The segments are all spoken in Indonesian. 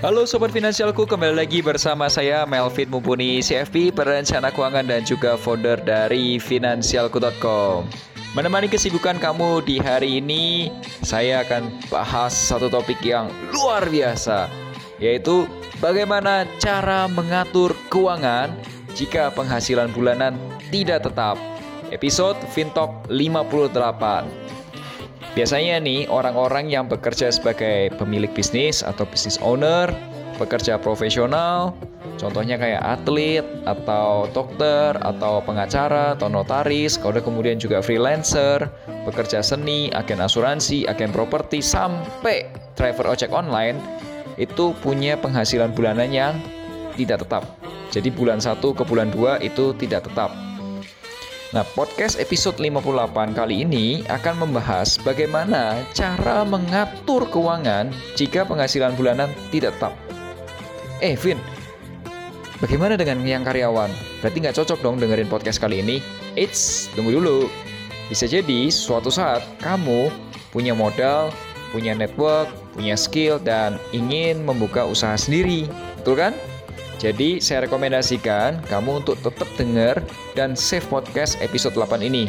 Halo Sobat Finansialku, kembali lagi bersama saya Melvin Mumpuni CFP, perencana keuangan dan juga founder dari Finansialku.com Menemani kesibukan kamu di hari ini, saya akan bahas satu topik yang luar biasa Yaitu bagaimana cara mengatur keuangan jika penghasilan bulanan tidak tetap. Episode Fintalk 58 Biasanya nih orang-orang yang bekerja sebagai pemilik bisnis atau bisnis owner, pekerja profesional, contohnya kayak atlet atau dokter atau pengacara atau notaris, kalau kemudian juga freelancer, pekerja seni, agen asuransi, agen properti sampai driver ojek online itu punya penghasilan bulanan yang tidak tetap. Jadi bulan 1 ke bulan 2 itu tidak tetap Nah, podcast episode 58 kali ini akan membahas bagaimana cara mengatur keuangan jika penghasilan bulanan tidak tetap. Eh, Vin, bagaimana dengan yang karyawan? Berarti nggak cocok dong dengerin podcast kali ini? Eits, tunggu dulu. Bisa jadi suatu saat kamu punya modal, punya network, punya skill, dan ingin membuka usaha sendiri. Betul kan? Jadi saya rekomendasikan kamu untuk tetap dengar dan save podcast episode 8 ini.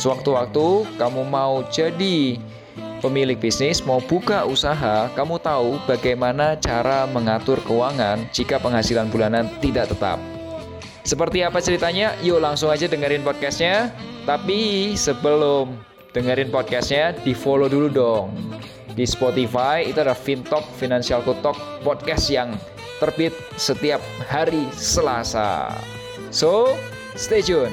Sewaktu-waktu kamu mau jadi pemilik bisnis, mau buka usaha, kamu tahu bagaimana cara mengatur keuangan jika penghasilan bulanan tidak tetap. Seperti apa ceritanya? Yuk langsung aja dengerin podcastnya. Tapi sebelum dengerin podcastnya, di follow dulu dong. Di Spotify itu ada FinTalk Financial Talk podcast yang terbit setiap hari Selasa. So, stay tune.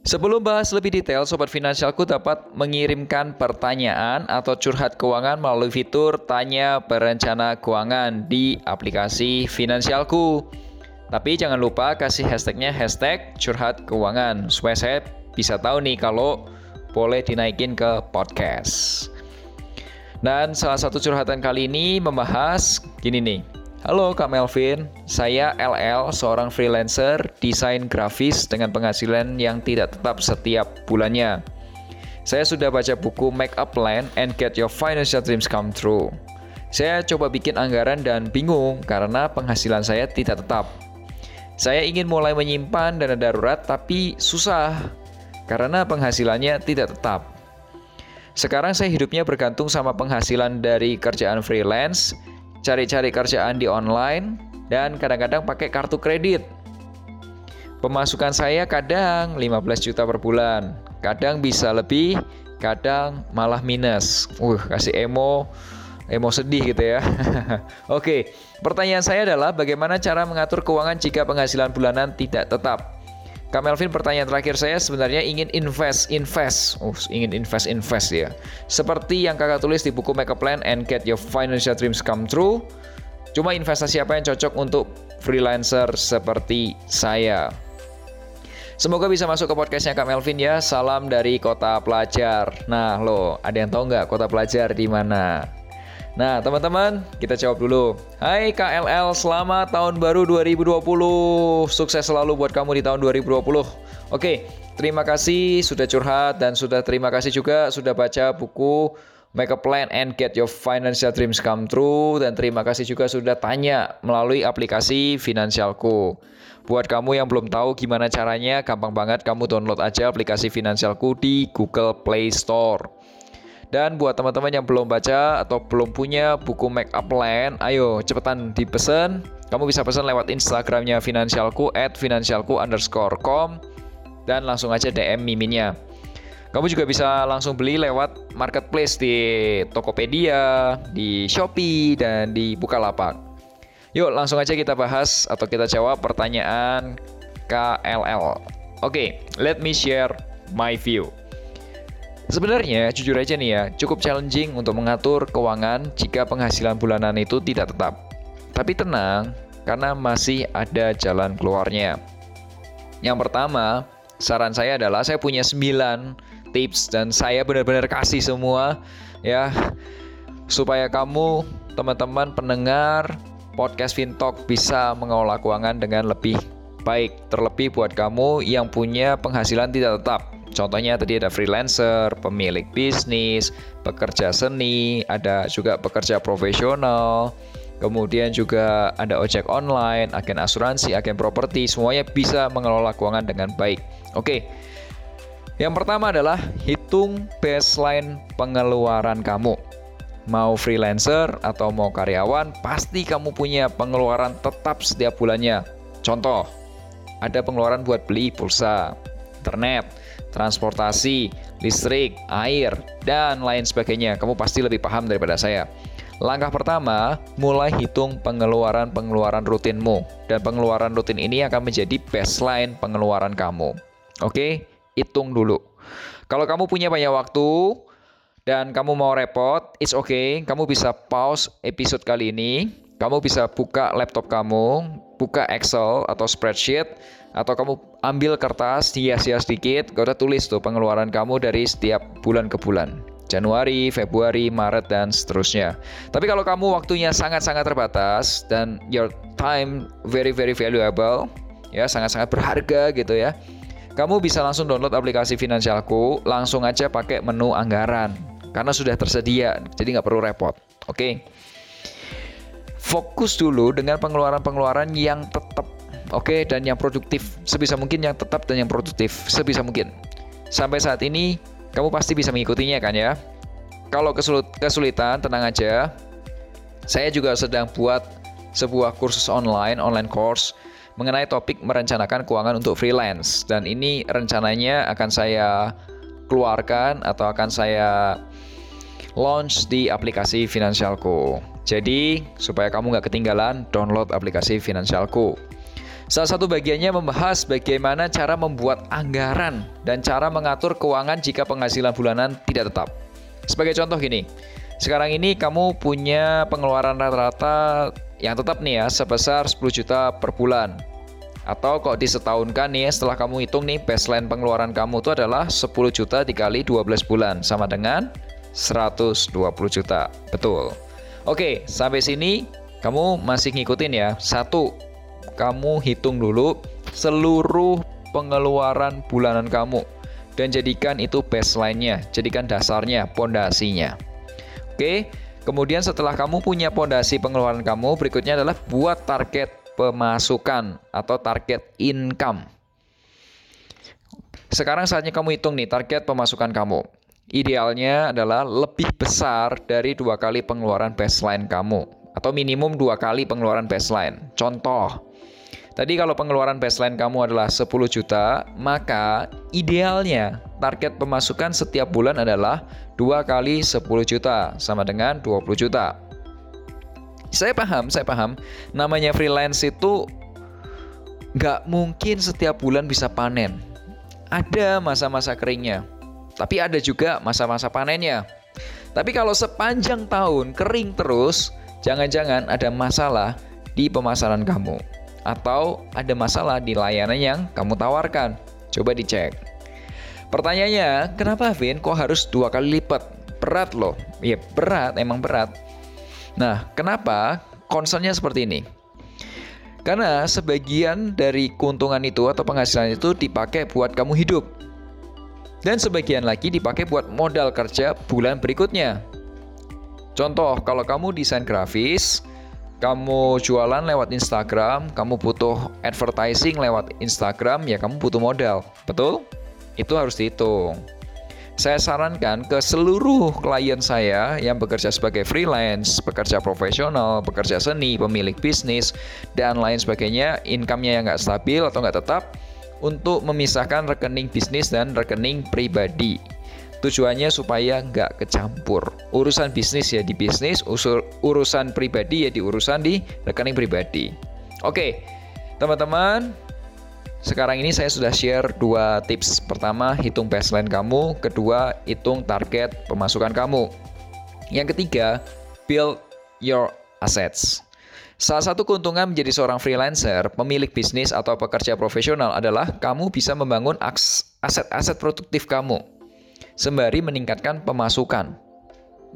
Sebelum bahas lebih detail, Sobat Finansialku dapat mengirimkan pertanyaan atau curhat keuangan melalui fitur Tanya Berencana Keuangan di aplikasi Finansialku. Tapi jangan lupa kasih hashtagnya hashtag curhat keuangan supaya saya bisa tahu nih kalau boleh dinaikin ke podcast. Dan salah satu curhatan kali ini membahas gini nih. Halo Kak Melvin, saya LL, seorang freelancer desain grafis dengan penghasilan yang tidak tetap setiap bulannya. Saya sudah baca buku Make Up Plan and Get Your Financial Dreams Come True. Saya coba bikin anggaran dan bingung karena penghasilan saya tidak tetap. Saya ingin mulai menyimpan dana darurat tapi susah karena penghasilannya tidak tetap. Sekarang saya hidupnya bergantung sama penghasilan dari kerjaan freelance cari-cari kerjaan di online, dan kadang-kadang pakai kartu kredit. Pemasukan saya kadang 15 juta per bulan, kadang bisa lebih, kadang malah minus. Uh, kasih emo, emo sedih gitu ya. Oke, pertanyaan saya adalah bagaimana cara mengatur keuangan jika penghasilan bulanan tidak tetap? Kak Melvin pertanyaan terakhir saya sebenarnya ingin invest, invest, oh, ingin invest, invest ya. Seperti yang kakak tulis di buku Make a Plan and Get Your Financial Dreams Come True. Cuma investasi apa yang cocok untuk freelancer seperti saya? Semoga bisa masuk ke podcastnya Kak Melvin ya. Salam dari Kota Pelajar. Nah, lo ada yang tahu nggak Kota Pelajar di mana? Nah, teman-teman, kita jawab dulu. Hai KLL, selamat tahun baru 2020. Sukses selalu buat kamu di tahun 2020. Oke, terima kasih sudah curhat dan sudah terima kasih juga sudah baca buku Make a Plan and Get Your Financial Dreams Come True dan terima kasih juga sudah tanya melalui aplikasi Finansialku. Buat kamu yang belum tahu gimana caranya, gampang banget kamu download aja aplikasi Finansialku di Google Play Store. Dan buat teman-teman yang belum baca atau belum punya buku Make Up Plan, ayo cepetan dipesan. Kamu bisa pesan lewat Instagramnya Finansialku at finansialku underscore com dan langsung aja DM miminnya. Kamu juga bisa langsung beli lewat marketplace di Tokopedia, di Shopee, dan di Bukalapak. Yuk langsung aja kita bahas atau kita jawab pertanyaan KLL. Oke, okay, let me share my view. Sebenarnya, jujur aja nih ya, cukup challenging untuk mengatur keuangan jika penghasilan bulanan itu tidak tetap. Tapi tenang, karena masih ada jalan keluarnya. Yang pertama, saran saya adalah saya punya 9 tips dan saya benar-benar kasih semua ya supaya kamu teman-teman pendengar podcast Fintalk bisa mengelola keuangan dengan lebih baik terlebih buat kamu yang punya penghasilan tidak tetap Contohnya tadi ada freelancer, pemilik bisnis, pekerja seni, ada juga pekerja profesional, kemudian juga ada ojek online, agen asuransi, agen properti, semuanya bisa mengelola keuangan dengan baik. Oke. Yang pertama adalah hitung baseline pengeluaran kamu. Mau freelancer atau mau karyawan, pasti kamu punya pengeluaran tetap setiap bulannya. Contoh, ada pengeluaran buat beli pulsa, internet, transportasi, listrik, air, dan lain sebagainya. Kamu pasti lebih paham daripada saya. Langkah pertama, mulai hitung pengeluaran-pengeluaran rutinmu. Dan pengeluaran rutin ini akan menjadi baseline pengeluaran kamu. Oke, hitung dulu. Kalau kamu punya banyak waktu dan kamu mau repot, it's okay. Kamu bisa pause episode kali ini. Kamu bisa buka laptop kamu, buka Excel atau spreadsheet, atau kamu ambil kertas hias-hias sedikit kau udah tulis tuh pengeluaran kamu dari setiap bulan ke bulan Januari, Februari, Maret dan seterusnya. Tapi kalau kamu waktunya sangat-sangat terbatas dan your time very very valuable ya sangat-sangat berharga gitu ya. Kamu bisa langsung download aplikasi Finansialku, langsung aja pakai menu anggaran karena sudah tersedia, jadi nggak perlu repot. Oke. Okay? Fokus dulu dengan pengeluaran-pengeluaran yang tetap Oke, okay, dan yang produktif sebisa mungkin yang tetap dan yang produktif sebisa mungkin. Sampai saat ini kamu pasti bisa mengikutinya kan ya? Kalau kesulitan, tenang aja. Saya juga sedang buat sebuah kursus online, online course mengenai topik merencanakan keuangan untuk freelance dan ini rencananya akan saya keluarkan atau akan saya launch di aplikasi Finansialku. Jadi, supaya kamu nggak ketinggalan, download aplikasi Finansialku. Salah satu bagiannya membahas bagaimana cara membuat anggaran dan cara mengatur keuangan jika penghasilan bulanan tidak tetap. Sebagai contoh gini, sekarang ini kamu punya pengeluaran rata-rata yang tetap nih ya sebesar 10 juta per bulan. Atau kok disetahunkan nih setelah kamu hitung nih baseline pengeluaran kamu itu adalah 10 juta dikali 12 bulan sama dengan 120 juta. Betul. Oke, sampai sini kamu masih ngikutin ya. Satu, kamu hitung dulu seluruh pengeluaran bulanan kamu dan jadikan itu baseline-nya, jadikan dasarnya, pondasinya. Oke, kemudian setelah kamu punya pondasi pengeluaran kamu, berikutnya adalah buat target pemasukan atau target income. Sekarang saatnya kamu hitung nih target pemasukan kamu. Idealnya adalah lebih besar dari dua kali pengeluaran baseline kamu atau minimum dua kali pengeluaran baseline. Contoh, Tadi kalau pengeluaran baseline kamu adalah 10 juta, maka idealnya target pemasukan setiap bulan adalah 2 kali 10 juta sama dengan 20 juta. Saya paham, saya paham. Namanya freelance itu nggak mungkin setiap bulan bisa panen. Ada masa-masa keringnya, tapi ada juga masa-masa panennya. Tapi kalau sepanjang tahun kering terus, jangan-jangan ada masalah di pemasaran kamu atau ada masalah di layanan yang kamu tawarkan. Coba dicek. Pertanyaannya, kenapa Vin kok harus dua kali lipat? Berat loh. Ya berat, emang berat. Nah, kenapa concernnya seperti ini? Karena sebagian dari keuntungan itu atau penghasilan itu dipakai buat kamu hidup. Dan sebagian lagi dipakai buat modal kerja bulan berikutnya. Contoh, kalau kamu desain grafis, kamu jualan lewat Instagram, kamu butuh advertising lewat Instagram, ya kamu butuh modal. Betul? Itu harus dihitung. Saya sarankan ke seluruh klien saya yang bekerja sebagai freelance, pekerja profesional, pekerja seni, pemilik bisnis, dan lain sebagainya, income-nya yang nggak stabil atau nggak tetap, untuk memisahkan rekening bisnis dan rekening pribadi. Tujuannya supaya nggak kecampur. Urusan bisnis ya di bisnis, usur, urusan pribadi ya di urusan di rekening pribadi. Oke, teman-teman, sekarang ini saya sudah share dua tips. Pertama, hitung baseline kamu. Kedua, hitung target pemasukan kamu. Yang ketiga, build your assets. Salah satu keuntungan menjadi seorang freelancer, pemilik bisnis atau pekerja profesional adalah kamu bisa membangun aset-aset produktif kamu sembari meningkatkan pemasukan.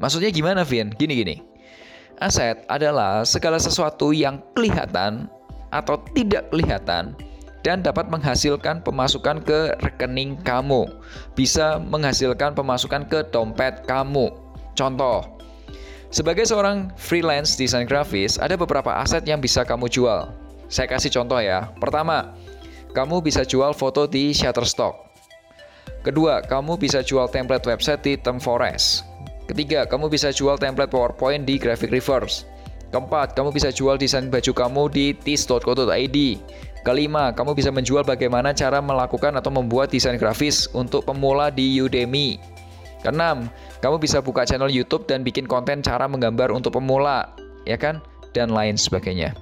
Maksudnya gimana, Vin? Gini-gini. Aset adalah segala sesuatu yang kelihatan atau tidak kelihatan dan dapat menghasilkan pemasukan ke rekening kamu. Bisa menghasilkan pemasukan ke dompet kamu. Contoh, sebagai seorang freelance desain grafis, ada beberapa aset yang bisa kamu jual. Saya kasih contoh ya. Pertama, kamu bisa jual foto di Shutterstock. Kedua, kamu bisa jual template website di ThemeForest. Ketiga, kamu bisa jual template PowerPoint di Graphic Reverse. Keempat, kamu bisa jual desain baju kamu di tis.co.id. Kelima, kamu bisa menjual bagaimana cara melakukan atau membuat desain grafis untuk pemula di Udemy. Keenam, kamu bisa buka channel YouTube dan bikin konten cara menggambar untuk pemula, ya kan? Dan lain sebagainya.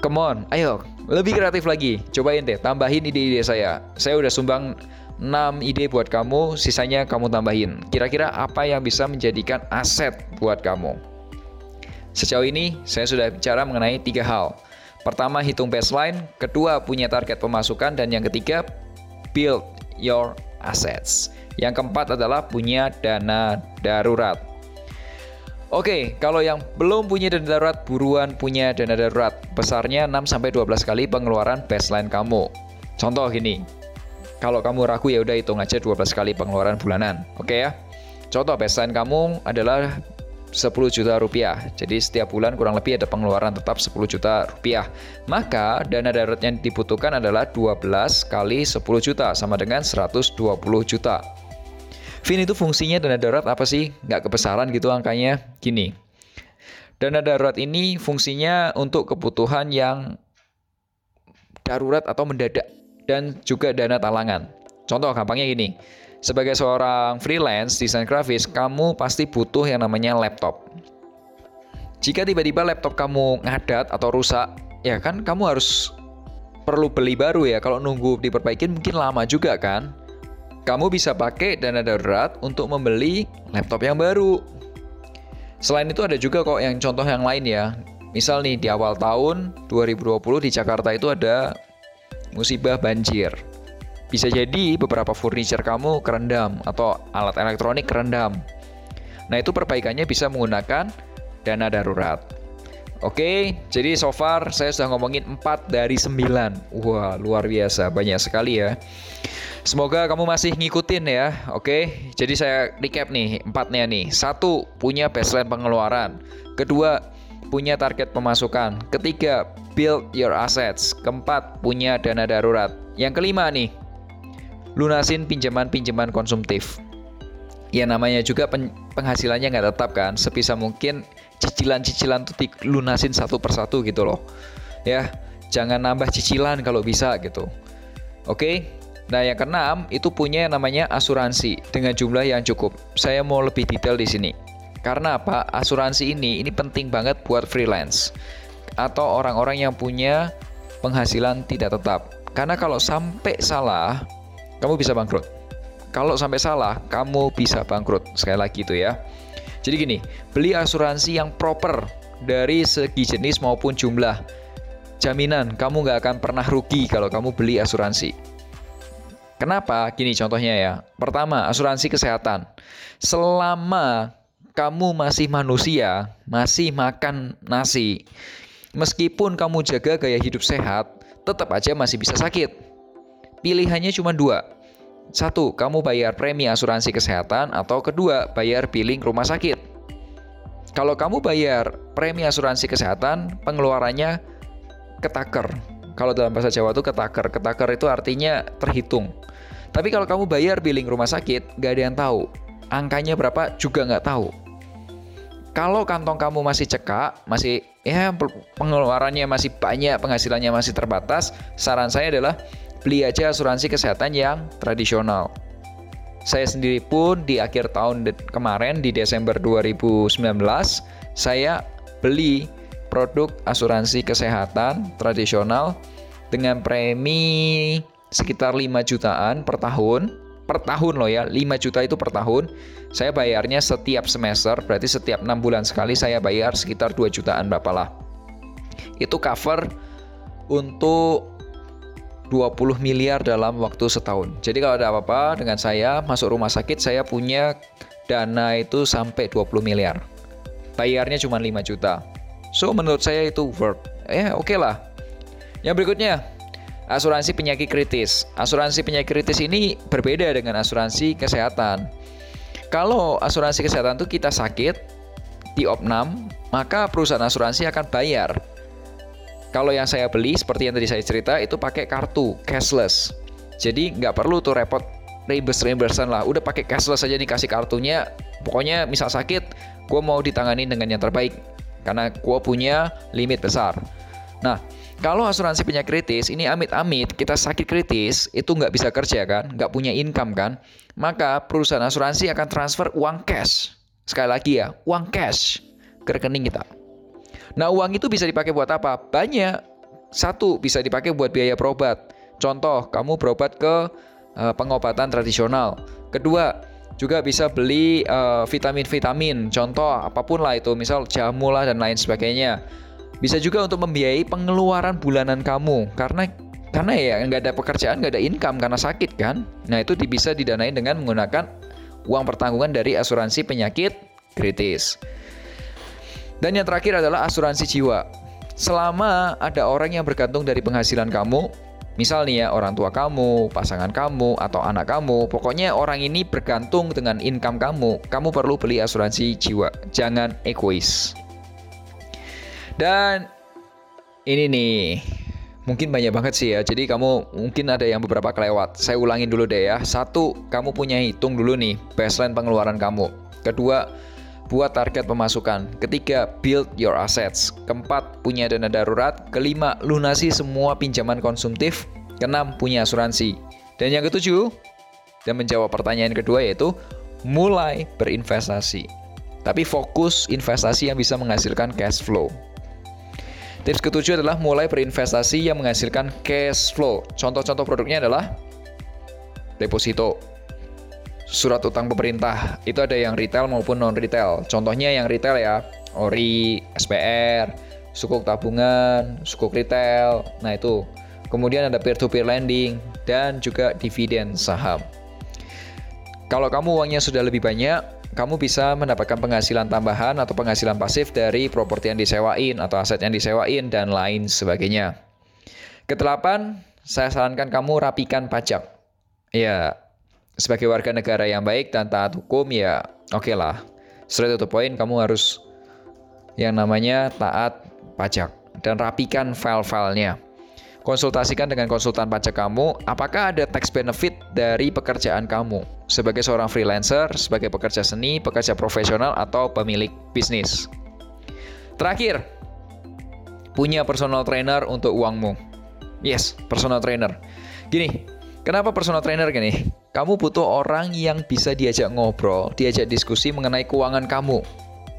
Come on, ayo, lebih kreatif lagi. Cobain deh, tambahin ide-ide saya. Saya udah sumbang 6 ide buat kamu, sisanya kamu tambahin. Kira-kira apa yang bisa menjadikan aset buat kamu? Sejauh ini, saya sudah bicara mengenai tiga hal. Pertama, hitung baseline. Kedua, punya target pemasukan. Dan yang ketiga, build your assets. Yang keempat adalah punya dana darurat. Oke, kalau yang belum punya dana darurat, buruan punya dana darurat. Besarnya 6-12 kali pengeluaran baseline kamu. Contoh gini, kalau kamu ragu ya udah hitung aja 12 kali pengeluaran bulanan. Oke ya. Contoh baseline kamu adalah 10 juta rupiah. Jadi setiap bulan kurang lebih ada pengeluaran tetap 10 juta rupiah. Maka dana darurat yang dibutuhkan adalah 12 kali 10 juta sama dengan 120 juta. Vin itu fungsinya dana darurat apa sih? Nggak kebesaran gitu angkanya. Gini, dana darurat ini fungsinya untuk kebutuhan yang darurat atau mendadak dan juga dana talangan. Contoh gampangnya gini, sebagai seorang freelance desain grafis, kamu pasti butuh yang namanya laptop. Jika tiba-tiba laptop kamu ngadat atau rusak, ya kan kamu harus perlu beli baru ya. Kalau nunggu diperbaiki mungkin lama juga kan. Kamu bisa pakai dana darurat untuk membeli laptop yang baru. Selain itu ada juga kok yang contoh yang lain ya. Misal nih di awal tahun 2020 di Jakarta itu ada musibah banjir. Bisa jadi beberapa furniture kamu kerendam atau alat elektronik kerendam. Nah, itu perbaikannya bisa menggunakan dana darurat. Oke, jadi so far saya sudah ngomongin 4 dari 9. Wah, luar biasa, banyak sekali ya. Semoga kamu masih ngikutin ya. Oke, jadi saya recap nih empatnya nih. Satu, punya baseline pengeluaran. Kedua, punya target pemasukan. Ketiga, build your assets. Keempat, punya dana darurat. Yang kelima nih, lunasin pinjaman-pinjaman konsumtif. Ya namanya juga penghasilannya nggak tetap kan. Sebisa mungkin cicilan-cicilan tuh lunasin satu persatu gitu loh. Ya, jangan nambah cicilan kalau bisa gitu. Oke, Nah, yang keenam itu punya yang namanya asuransi dengan jumlah yang cukup. Saya mau lebih detail di sini. Karena apa? Asuransi ini ini penting banget buat freelance atau orang-orang yang punya penghasilan tidak tetap. Karena kalau sampai salah, kamu bisa bangkrut. Kalau sampai salah, kamu bisa bangkrut. Sekali lagi itu ya. Jadi gini, beli asuransi yang proper dari segi jenis maupun jumlah. Jaminan kamu nggak akan pernah rugi kalau kamu beli asuransi. Kenapa? Gini contohnya ya. Pertama, asuransi kesehatan. Selama kamu masih manusia, masih makan nasi, meskipun kamu jaga gaya hidup sehat, tetap aja masih bisa sakit. Pilihannya cuma dua. Satu, kamu bayar premi asuransi kesehatan, atau kedua, bayar billing rumah sakit. Kalau kamu bayar premi asuransi kesehatan, pengeluarannya ketaker. Kalau dalam bahasa Jawa itu ketaker. Ketaker itu artinya terhitung. Tapi kalau kamu bayar billing rumah sakit, gak ada yang tahu. Angkanya berapa juga nggak tahu. Kalau kantong kamu masih cekak, masih ya pengeluarannya masih banyak, penghasilannya masih terbatas, saran saya adalah beli aja asuransi kesehatan yang tradisional. Saya sendiri pun di akhir tahun kemarin di Desember 2019 saya beli produk asuransi kesehatan tradisional dengan premi sekitar 5 jutaan per tahun. Per tahun loh ya, 5 juta itu per tahun. Saya bayarnya setiap semester, berarti setiap 6 bulan sekali saya bayar sekitar 2 jutaan bapalah. itu cover untuk 20 miliar dalam waktu setahun. Jadi kalau ada apa-apa dengan saya masuk rumah sakit saya punya dana itu sampai 20 miliar. Bayarnya cuma 5 juta. So menurut saya itu worth. Ya oke okay lah. Yang berikutnya asuransi penyakit kritis. Asuransi penyakit kritis ini berbeda dengan asuransi kesehatan. Kalau asuransi kesehatan itu kita sakit di opnam, maka perusahaan asuransi akan bayar kalau yang saya beli seperti yang tadi saya cerita itu pakai kartu cashless. Jadi nggak perlu tuh repot reimburse reimbursean lah. Udah pakai cashless aja nih kasih kartunya. Pokoknya misal sakit, gue mau ditangani dengan yang terbaik karena gue punya limit besar. Nah, kalau asuransi penyakit kritis, ini amit-amit kita sakit kritis, itu nggak bisa kerja kan, nggak punya income kan, maka perusahaan asuransi akan transfer uang cash. Sekali lagi ya, uang cash ke rekening kita. Nah, uang itu bisa dipakai buat apa? Banyak. Satu, bisa dipakai buat biaya berobat. Contoh, kamu berobat ke uh, pengobatan tradisional. Kedua, juga bisa beli eh, vitamin-vitamin. Contoh, apa pun lah itu, misal jamu lah dan lain sebagainya. Bisa juga untuk membiayai pengeluaran bulanan kamu karena karena ya nggak ada pekerjaan, nggak ada income karena sakit kan. Nah itu bisa didanai dengan menggunakan uang pertanggungan dari asuransi penyakit kritis. Dan yang terakhir adalah asuransi jiwa. Selama ada orang yang bergantung dari penghasilan kamu, misal nih ya orang tua kamu, pasangan kamu, atau anak kamu, pokoknya orang ini bergantung dengan income kamu, kamu perlu beli asuransi jiwa. Jangan egois. Dan ini nih, mungkin banyak banget sih ya. Jadi kamu mungkin ada yang beberapa kelewat. Saya ulangin dulu deh ya. Satu, kamu punya hitung dulu nih baseline pengeluaran kamu. Kedua, buat target pemasukan. Ketiga, build your assets. Keempat, punya dana darurat. Kelima, lunasi semua pinjaman konsumtif. Keenam, punya asuransi. Dan yang ketujuh, dan menjawab pertanyaan kedua yaitu mulai berinvestasi. Tapi fokus investasi yang bisa menghasilkan cash flow. Tips ketujuh adalah mulai berinvestasi yang menghasilkan cash flow. Contoh-contoh produknya adalah deposito, surat utang pemerintah itu ada yang retail maupun non retail. Contohnya yang retail ya, ori, SPR, sukuk tabungan, sukuk retail. Nah itu. Kemudian ada peer to peer lending dan juga dividen saham. Kalau kamu uangnya sudah lebih banyak, kamu bisa mendapatkan penghasilan tambahan atau penghasilan pasif dari properti yang disewain atau aset yang disewain dan lain sebagainya. Kedelapan, saya sarankan kamu rapikan pajak. Ya, sebagai warga negara yang baik dan taat hukum ya oke okay lah. Straight to the point kamu harus yang namanya taat pajak dan rapikan file-filenya. Konsultasikan dengan konsultan pajak kamu apakah ada tax benefit dari pekerjaan kamu sebagai seorang freelancer, sebagai pekerja seni, pekerja profesional atau pemilik bisnis. Terakhir, punya personal trainer untuk uangmu. Yes, personal trainer. Gini, kenapa personal trainer gini? Kamu butuh orang yang bisa diajak ngobrol, diajak diskusi mengenai keuangan kamu,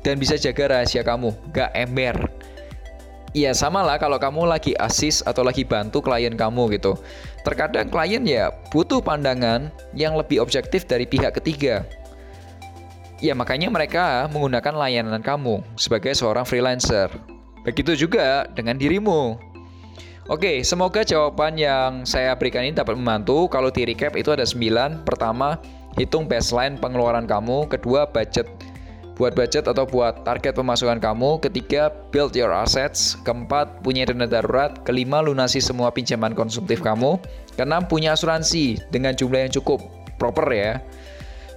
dan bisa jaga rahasia kamu, gak ember. Ya sama lah kalau kamu lagi asis atau lagi bantu klien kamu gitu. Terkadang klien ya butuh pandangan yang lebih objektif dari pihak ketiga. Ya makanya mereka menggunakan layanan kamu sebagai seorang freelancer. Begitu juga dengan dirimu. Oke, semoga jawaban yang saya berikan ini dapat membantu. Kalau di recap itu ada 9. Pertama, hitung baseline pengeluaran kamu. Kedua, budget buat budget atau buat target pemasukan kamu. Ketiga, build your assets. Keempat, punya dana darurat. Kelima, lunasi semua pinjaman konsumtif kamu. Keenam, punya asuransi dengan jumlah yang cukup proper ya.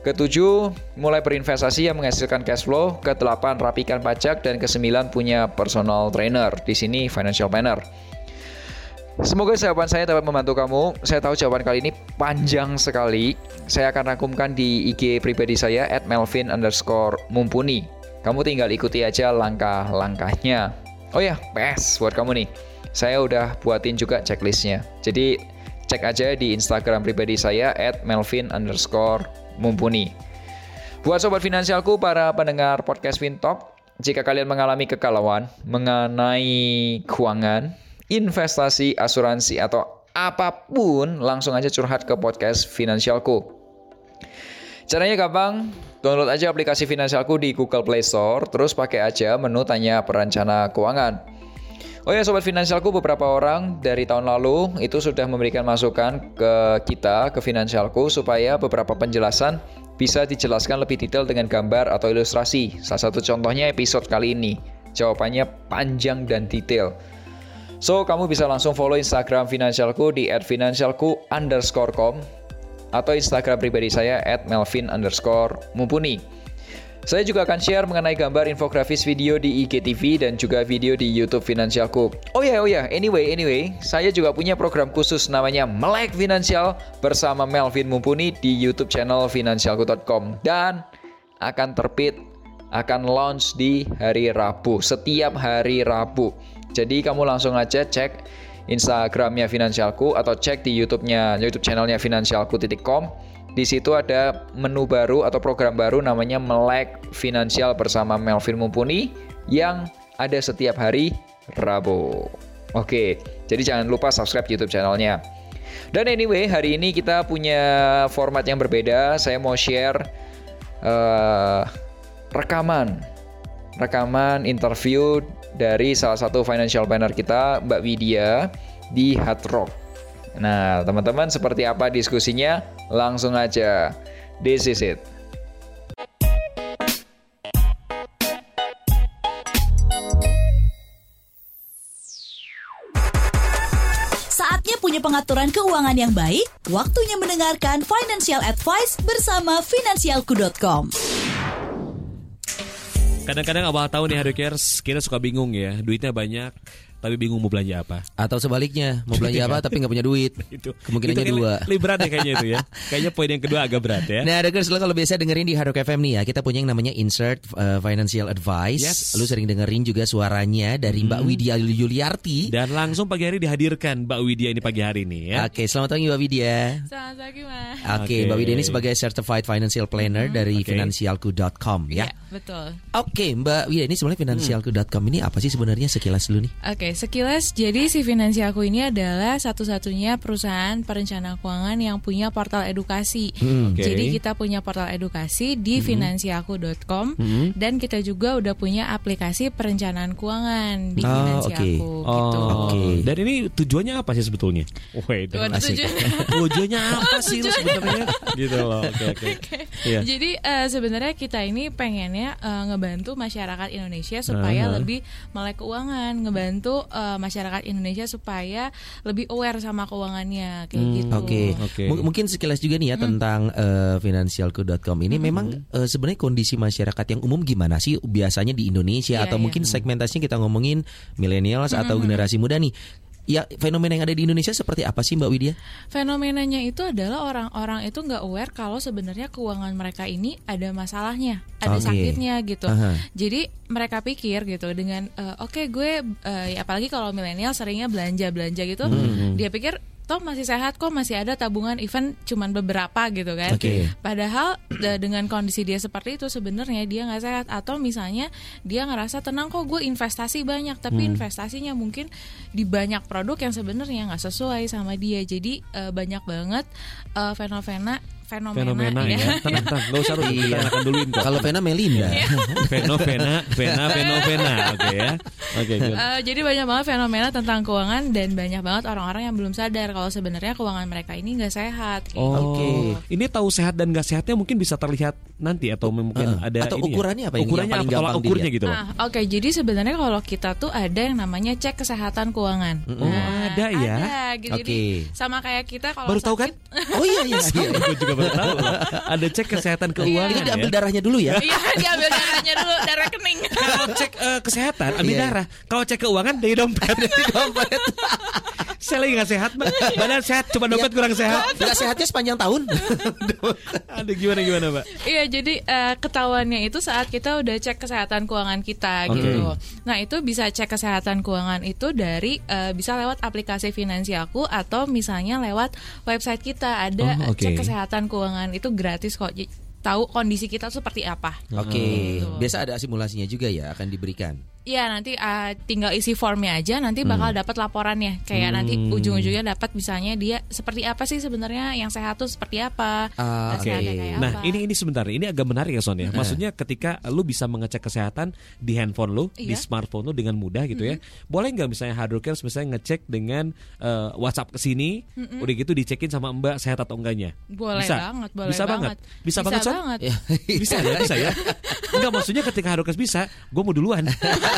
Ketujuh, mulai berinvestasi yang menghasilkan cash flow. Kedelapan, rapikan pajak. Dan kesembilan, punya personal trainer. Di sini financial planner. Semoga jawaban saya dapat membantu kamu. Saya tahu jawaban kali ini panjang sekali. Saya akan rangkumkan di IG pribadi saya at. Kamu tinggal ikuti aja langkah-langkahnya. Oh ya, PS buat kamu nih. Saya udah buatin juga checklistnya. Jadi cek aja di Instagram pribadi saya at. Buat sobat finansialku, para pendengar podcast Fintalk, jika kalian mengalami kekalauan mengenai keuangan, investasi, asuransi, atau apa pun, langsung aja curhat ke podcast Finansialku. Caranya gampang, download aja aplikasi Finansialku di Google Play Store, terus pakai aja menu tanya perencana keuangan. Oh ya sobat finansialku beberapa orang dari tahun lalu itu sudah memberikan masukan ke kita ke finansialku supaya beberapa penjelasan bisa dijelaskan lebih detail dengan gambar atau ilustrasi. Salah satu contohnya episode kali ini. Jawabannya panjang dan detail. So, kamu bisa langsung follow Instagram finansialku di @finansialku underscore com atau Instagram pribadi saya @melvin underscore mumpuni. Saya juga akan share mengenai gambar infografis video di IGTV dan juga video di YouTube Finansialku. Oh ya, yeah, oh ya, yeah. anyway, anyway, saya juga punya program khusus namanya Melek Finansial bersama Melvin Mumpuni di YouTube channel finansialku.com dan akan terbit akan launch di hari Rabu, setiap hari Rabu. Jadi kamu langsung aja cek Instagramnya Finansialku atau cek di YouTube-nya YouTube channelnya finansialku.com. Di situ ada menu baru atau program baru namanya Melek Finansial bersama Melvin Mumpuni yang ada setiap hari Rabu. Oke, jadi jangan lupa subscribe YouTube channelnya. Dan anyway, hari ini kita punya format yang berbeda. Saya mau share uh, rekaman rekaman interview dari salah satu financial planner kita Mbak Widya di Hard Rock. Nah, teman-teman seperti apa diskusinya? Langsung aja. This is it. Saatnya punya pengaturan keuangan yang baik, waktunya mendengarkan financial advice bersama finansialku.com. Kadang-kadang awal tahun nih Hadokers kita suka bingung ya, duitnya banyak, tapi bingung mau belanja apa. Atau sebaliknya, mau belanja apa tapi nggak punya duit. itu Kemungkinannya itu dua. Lebih berat ya kayaknya itu ya. Kayaknya poin yang kedua agak berat ya. Nah, Adokers, lo kalau biasa dengerin di Hard Rock FM nih ya, kita punya yang namanya Insert uh, Financial Advice. Yes. Hmm. Lu sering dengerin juga suaranya dari Mbak Widya Yuliarti. Dan langsung pagi hari dihadirkan Mbak Widya ini pagi hari ini ya. Oke, selamat pagi Mbak Widya. Selamat pagi, Mas. Oke, Oke. Mbak Widya ini sebagai Certified Financial Planner dari Oke. finansialku.com ya. Ya, betul. Oke, Mbak Widya ini sebenarnya finansialku.com ini apa sih sebenarnya sekilas dulu nih? Oke, sekilas jadi si Finansialku ini adalah satu-satunya perusahaan perencana keuangan yang punya portal edukasi. Hmm. Oke. Jadi kita punya portal edukasi di finansialku.com dan kita juga udah punya aplikasi perencanaan keuangan di Oh, Finansialku gitu. Oke. Dan ini tujuannya apa sih sebetulnya? Oh, wait, Waduh, asik. tujuan- tujuannya apa sih lu sebenarnya? gitu loh. Oke, oke. Iya. Jadi eh, sebenarnya kita ini pengennya eh, ngebantu masyarakat Indonesia supaya Aha. lebih melek keuangan, ngebantu eh, masyarakat Indonesia supaya lebih aware sama keuangannya kayak Hmm, gitu. Oke, Oke. M- mungkin sekilas juga nih ya tentang eh, finansialku.com ini memang eh, sebenarnya kondisi masyarakat yang umum gimana sih biasanya di Indonesia Iya, atau iya. mungkin segmentasinya kita ngomongin millennials atau generasi muda nih. Ya fenomena yang ada di Indonesia seperti apa sih Mbak Widya? Fenomenanya itu adalah orang-orang itu nggak aware kalau sebenarnya keuangan mereka ini ada masalahnya, ada Oke. sakitnya gitu. Aha. Jadi mereka pikir gitu dengan eh, oke gue eh, ya apalagi kalau milenial seringnya belanja belanja gitu, Hmm. dia pikir toh masih sehat kok masih ada tabungan event cuman beberapa gitu kan. Oke. Padahal de- dengan kondisi dia seperti itu sebenarnya dia nggak sehat atau misalnya dia ngerasa tenang kok gue investasi banyak tapi Hmm. investasinya mungkin di banyak produk yang sebenarnya nggak sesuai sama dia. Jadi eh, banyak banget eh, fenomena fenomena, Fenomena ya. Tenang, tenang. Gak usah harus kita akan duluin kok. Kalau Vena Melinda. Fenomena, fena, fenomena. Oke ya. Oke, good. Eh, jadi banyak banget fenomena tentang keuangan dan banyak banget orang-orang yang belum sadar kalau sebenarnya keuangan mereka ini nggak sehat. gitu. Oh, Oke. Ini tahu sehat dan gak sehatnya mungkin bisa terlihat nanti atau mungkin Heeh. ada Atau ini ya? ukurannya apa yang- yang Ukurannya paling apa? Gampang ukurnya gitu. Ah, Oke, jadi sebenarnya kalau kita tuh ada yang namanya cek kesehatan keuangan. Oh, ada ya? Ada, gitu. Jadi Oke. sama kayak kita kalau Baru tahu kan? sakit- Oh iya iya. iya. Juga baru tahu loh. Ada cek kesehatan keuangan Itu diambil ya. darahnya dulu ya. Iya, diambil darahnya dulu, darah rekening. Kalau cek eh, kesehatan, ambil Iya. darah. Kalau cek keuangan dari dompet. dari dompet. Saya lagi gak sehat, Mbak. Badan sehat, cuma dompet kurang sehat. Gak sehatnya sepanjang tahun. Ada gimana gimana, Mbak? Iya, jadi eh, ketahuannya itu saat kita udah cek kesehatan keuangan kita Oke. gitu. Nah, itu bisa cek kesehatan keuangan itu dari eh, bisa lewat aplikasi Finansialku atau misalnya lewat website kita ada Oh, oke. cek kesehatan keuangan itu gratis kok. Tahu kondisi kita seperti apa. Oke, Gitu. biasa ada simulasinya juga ya akan diberikan. Ya nanti uh, tinggal isi formnya aja nanti bakal dapat laporannya kayak nanti ujung-ujungnya dapat misalnya dia seperti apa sih sebenarnya yang sehat tuh seperti apa dan oke. kayak Nah apa. ini ini sebentar ini agak menarik ya Son ya. Maksudnya ketika lu bisa mengecek kesehatan di handphone lu, di Iya. smartphone lu dengan mudah gitu ya. Boleh nggak misalnya Hardworkers misalnya ngecek dengan eh, WhatsApp ke sini, udah gitu dicekin sama Mbak sehat atau enggaknya? boleh bisa? banget boleh bisa banget. banget Bisa, banget Son? banget. Ya. Bisa ya, bisa ya. Enggak maksudnya ketika Hardworkers bisa, gue mau duluan.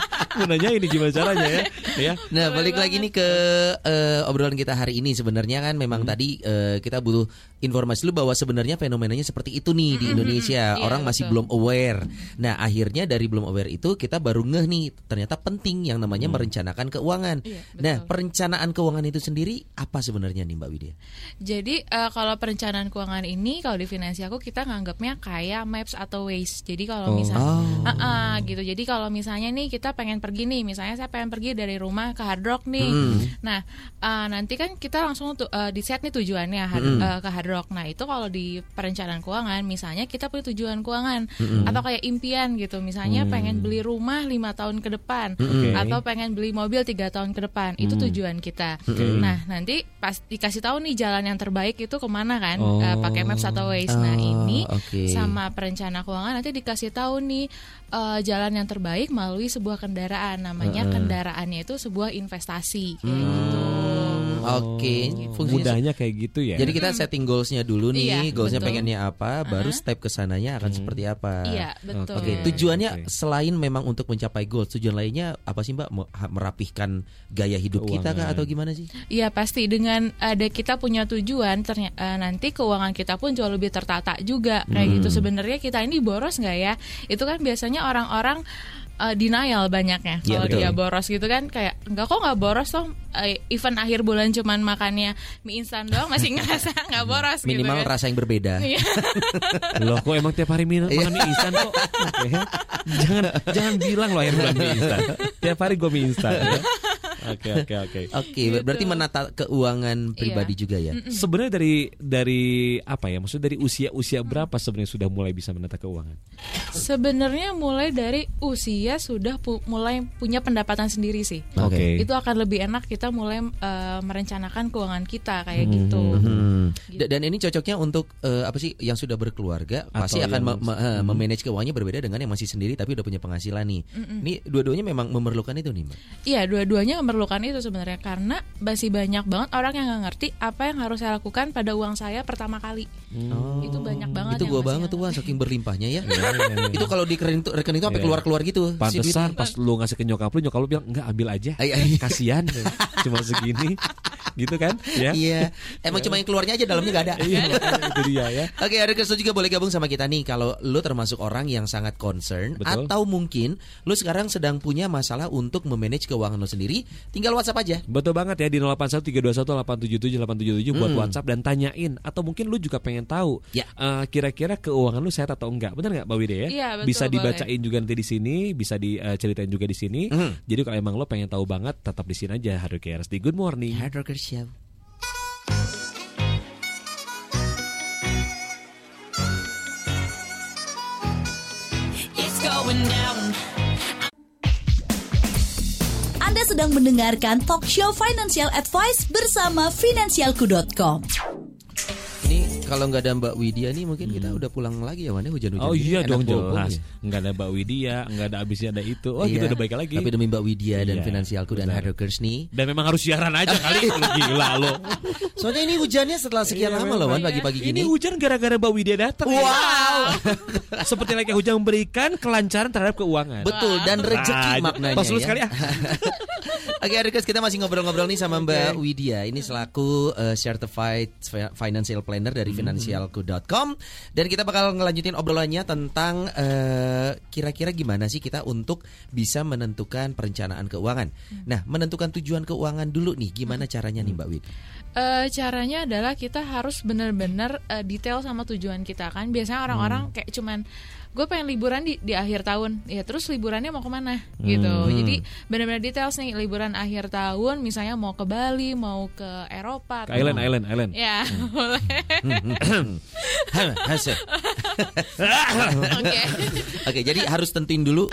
mau nanya ini gimana caranya ya? ya. Nah, Boleh balik lagi nih ke eh, obrolan kita hari ini sebenarnya kan memang tadi eh, kita butuh informasi dulu bahwa sebenarnya fenomenanya seperti itu nih di Indonesia. Iya, Orang masih betul. belum aware. Nah, akhirnya dari belum aware itu kita baru ngeh nih ternyata penting yang namanya merencanakan keuangan. Iya, betul. nah, perencanaan keuangan itu sendiri apa sebenarnya nih Mbak Widya? Jadi eh, kalau perencanaan keuangan ini kalau di finansialku kita nganggapnya kayak maps atau ways. Jadi kalau misalnya Oh. Ah, ah, gitu. Jadi kalau misalnya nih kita pengen pergi nih, misalnya saya pengen pergi dari rumah ke Hard Rock nih. Nah, eh, nanti kan kita langsung tuh eh, di set nih tujuannya Hard- eh, ke Hard Rock. Nah, itu kalau di perencanaan keuangan misalnya kita punya tujuan keuangan atau kayak impian gitu. Misalnya pengen beli rumah lima tahun ke depan Oke. atau pengen beli mobil tiga tahun ke depan. Itu tujuan kita. Nah, nanti pas dikasih tahu nih jalan yang terbaik itu ke mana kan? Oh. Eh, pakai Maps atau Waze. Nah, Oh, ini oke. sama perencana keuangan nanti dikasih tahu nih eh, jalan yang terbaik melalui sebuah kendaraan namanya kendaraannya itu sebuah investasi kayak gitu. Oke, Gitu. fungsinya Mudahnya kayak gitu ya. Jadi kita setting goalsnya dulu nih, Iya, goalsnya betul. pengennya apa, baru step ke sananya akan seperti apa. Iya, betul. Oke, Oke. tujuannya Oke. selain memang untuk mencapai goal, tujuan lainnya apa sih Mbak? Merapihkan gaya hidup kita kah Keuangan. atau gimana sih? Iya pasti dengan ada kita punya tujuan ternyata nanti keuangan kita pun jauh lebih tertata juga kayak gitu sebenarnya kita ini boros nggak ya itu kan biasanya orang-orang eh, denial banyaknya Iya, kalau betul. dia boros gitu kan kayak enggak kok nggak boros toh Eh, event akhir bulan cuman makannya mie instan doang masih ngerasa nggak boros Minimal gitu kan. rasa yang berbeda. Iya. Loh kok emang tiap hari minum makan mie instan kok? Jangan jangan bilang loh akhir bulan mie instan. Tiap hari gue mie instan. ya. Oke oke oke. Oke, berarti menata keuangan pribadi juga ya. Sebenarnya dari dari apa ya? Maksudnya dari usia usia berapa sebenarnya sudah mulai bisa menata keuangan? Sebenarnya mulai dari usia sudah pu- mulai punya pendapatan sendiri sih. Oke. Itu akan lebih enak kita mulai eh, merencanakan keuangan kita kayak gitu. Hmm. Da- Dan ini cocoknya untuk eh, apa sih yang sudah berkeluarga pasti Atau akan yang- me- me- eh, memanage keuangannya berbeda dengan yang masih sendiri tapi udah punya penghasilan nih. Ini dua-duanya memang memerlukan itu nih, Mbak. Iya, dua-duanya memerlukan itu sebenarnya karena masih banyak banget orang yang nggak ngerti apa yang harus saya lakukan pada uang saya pertama kali. Itu banyak banget. itu gua banget nggak tuh wah saking berlimpahnya ya. iya, itu kalau di rekening itu rekening itu sampai Iya. keluar-keluar gitu. si Pantesan duitnya. pas lu ngasih ke nyokap lu, nyokap lu bilang enggak ambil aja. Kasihan cuma segini. Gitu kan? Ya. Iya, emang cuma yang keluarnya aja dalamnya nggak ada. Iya, itu dia ya. Oke, ada Kristo juga boleh gabung sama kita nih kalau lu termasuk orang yang sangat concern Betul. atau mungkin lu sekarang sedang punya masalah untuk memanage keuangan lu sendiri, tinggal WhatsApp aja. Betul banget ya di 081321877877 buat Hmm. WhatsApp dan tanyain atau mungkin lu juga pengen tahu Ya. eh, kira-kira keuangan lu sehat atau enggak. Benar nggak Mbak Wida ya? Iya, betul, bisa boleh. dibacain juga nanti di sini, bisa diceritain juga di sini. Hmm. Jadi kalau emang lo pengen tahu banget tetap di sini aja Hardworkers di Good Morning. Hard Rocker Show. Sedang mendengarkan talk show financial advice bersama Finansialku.com. Ini kalau nggak ada Mbak Widya nih mungkin kita udah pulang lagi ya Wan ya hujan-hujan. Oh iya dong jelas. ya. Enggak ada Mbak Widya, enggak ada abisnya ada itu. Oh Iya. gitu udah baik lagi. Tapi demi Mbak Widya dan Iya, Finansialku dan benar. Hard Rockers nih. Dan memang harus siaran aja kali lu gila lo. Soalnya ini hujannya setelah sekian Iya, lama loh Wan pagi-pagi Ini gini. hujan gara-gara Mbak Widya datang. ya. Wow. Seperti layaknya hujan memberikan kelancaran terhadap keuangan. Betul dan rezeki Ah, maknanya Pas lu ya. sekali ah. Oke, Adikers, kita masih ngobrol-ngobrol nih sama Mbak Widya. Ini selaku uh, certified fi- financial planner dari finansialku.com dan kita bakal ngelanjutin obrolannya tentang uh, kira-kira gimana sih kita untuk bisa menentukan perencanaan keuangan. Nah, menentukan tujuan keuangan dulu nih, gimana caranya nih Mbak Wid? Eh, caranya adalah kita harus benar-benar eh, detail sama tujuan kita kan. Biasanya orang-orang kayak cuman gue pengen liburan di di akhir tahun, ya terus liburannya mau ke mana gitu. Jadi benar-benar details nih liburan akhir tahun, misalnya mau ke Bali, mau ke Eropa, Ke Island, mau- Island, Island. Ya boleh. Hah, hasil. Oke. Oke, jadi harus tentuin dulu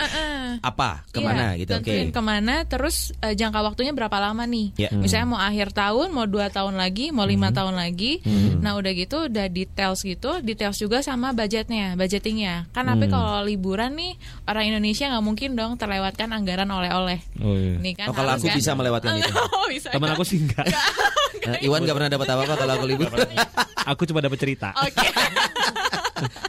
apa, ke mana Iya, gitu. Oke. tentuin ke mana, terus eh, jangka waktunya berapa lama nih? Ya. Hmm. Misalnya mau akhir tahun, mau dua tahun lagi, mau lima tahun lagi. Nah udah gitu, udah details gitu, details juga sama budgetnya, budgetingnya. Kan tapi Hmm. kalau liburan nih orang Indonesia nggak mungkin dong terlewatkan anggaran oleh-oleh. Oh iya. Nih kan Oh, kalau aku kan? bisa melewatkan itu. Oh, bisa. Teman aku sih enggak. Nah, Iwan gak pernah dapat apa-apa kalau aku libur. Aku cuma dapat cerita. Oke.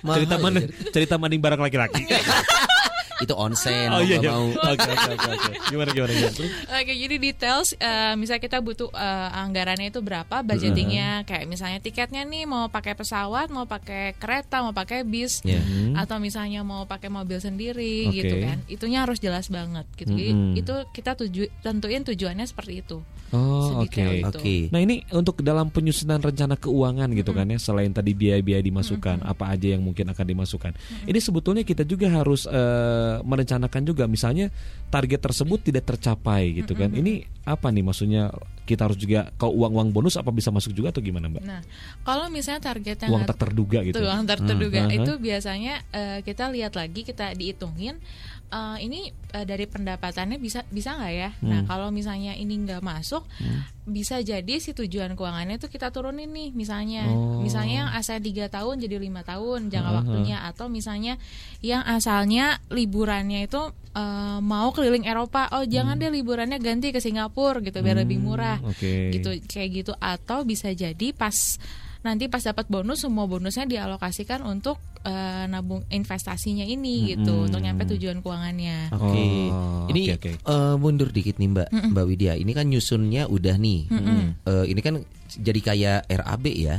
Mahal cerita mana cerita mending barang laki-laki. Itu onsen, oh mau iya iya. mau. Oke oke oke oke. Gimana gimana gimana. Oke, jadi details, eh, misalnya kita butuh eh, anggarannya itu berapa, budgetingnya, kayak misalnya tiketnya nih mau pakai pesawat, mau pakai kereta, mau pakai bis, Ya. atau misalnya mau pakai mobil sendiri Oke. gitu kan, itunya harus jelas banget gitu. Jadi Mm-mm. itu kita tuju tentuin tujuannya seperti itu. Oh oke. Sedetail itu. Oke. Nah ini untuk dalam penyusunan rencana keuangan gitu kan ya selain tadi biaya-biaya dimasukkan apa aja yang mungkin akan dimasukkan. Ini sebetulnya kita juga harus merencanakan juga misalnya target tersebut tidak tercapai gitu kan. Ini apa nih maksudnya kita harus juga kalau uang-uang bonus apa bisa masuk juga atau gimana Mbak? Nah, kalau misalnya targetnya Uang nggak- tak terduga gitu. Uang tak terduga Hmm. itu biasanya eh, kita lihat lagi kita dihitungin eh, ini eh, dari pendapatannya bisa bisa nggak ya? Nah kalau misalnya ini nggak masuk, bisa jadi si tujuan keuangannya itu kita turunin nih misalnya, Oh. misalnya yang asal tiga tahun jadi lima tahun jangka waktunya. Atau misalnya yang asalnya liburannya itu eh, mau keliling Eropa, oh jangan deh liburannya ganti ke Singapura gitu biar lebih murah. Oke. gitu kayak gitu. Atau bisa jadi pas nanti pas dapat bonus semua bonusnya dialokasikan untuk eh, nabung investasinya ini gitu untuk nyampe tujuan keuangannya. Oke. Oh, ini oke, oke. eh, mundur dikit nih Mbak, Mbak Widya. Ini kan nyusunnya udah nih. Eh, ini kan jadi kayak RAB ya.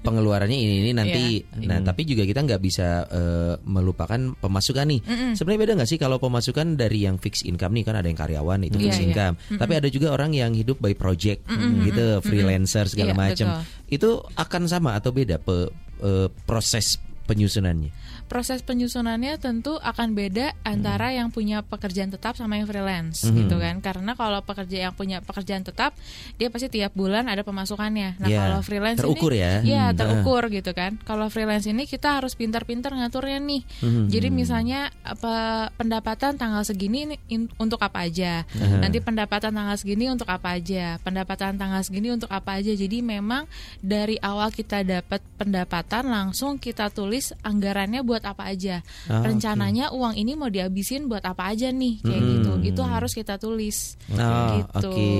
Pengeluarannya ini ini nanti. Nah, tapi juga kita nggak bisa eh, melupakan pemasukan nih. Sebenarnya beda nggak sih kalau pemasukan dari yang fixed income nih kan ada yang karyawan itu Iya, fixed iya. income. Tapi ada juga orang yang hidup by project gitu, freelancer segala Iya, macam. Itu akan sama atau beda pe- eh, proses penyusunannya? Proses penyusunannya tentu akan beda antara yang punya pekerjaan tetap sama yang freelance gitu kan. Karena kalau pekerja yang punya pekerjaan tetap dia pasti tiap bulan ada pemasukannya. Nah, Iya, kalau freelance terukur ini ya. Iya, Hmm. terukur gitu kan. Kalau freelance ini kita harus pintar-pintar ngaturnya nih. Jadi misalnya apa pendapatan tanggal segini ini in- untuk apa aja. Nanti pendapatan tanggal segini untuk apa aja. Pendapatan tanggal segini untuk apa aja. Jadi memang dari awal kita dapat pendapatan langsung kita tulis anggarannya buat apa aja. Ah, Rencananya uang ini mau dihabisin buat apa aja nih kayak gitu. Itu harus kita tulis. Ah, gitu. oke.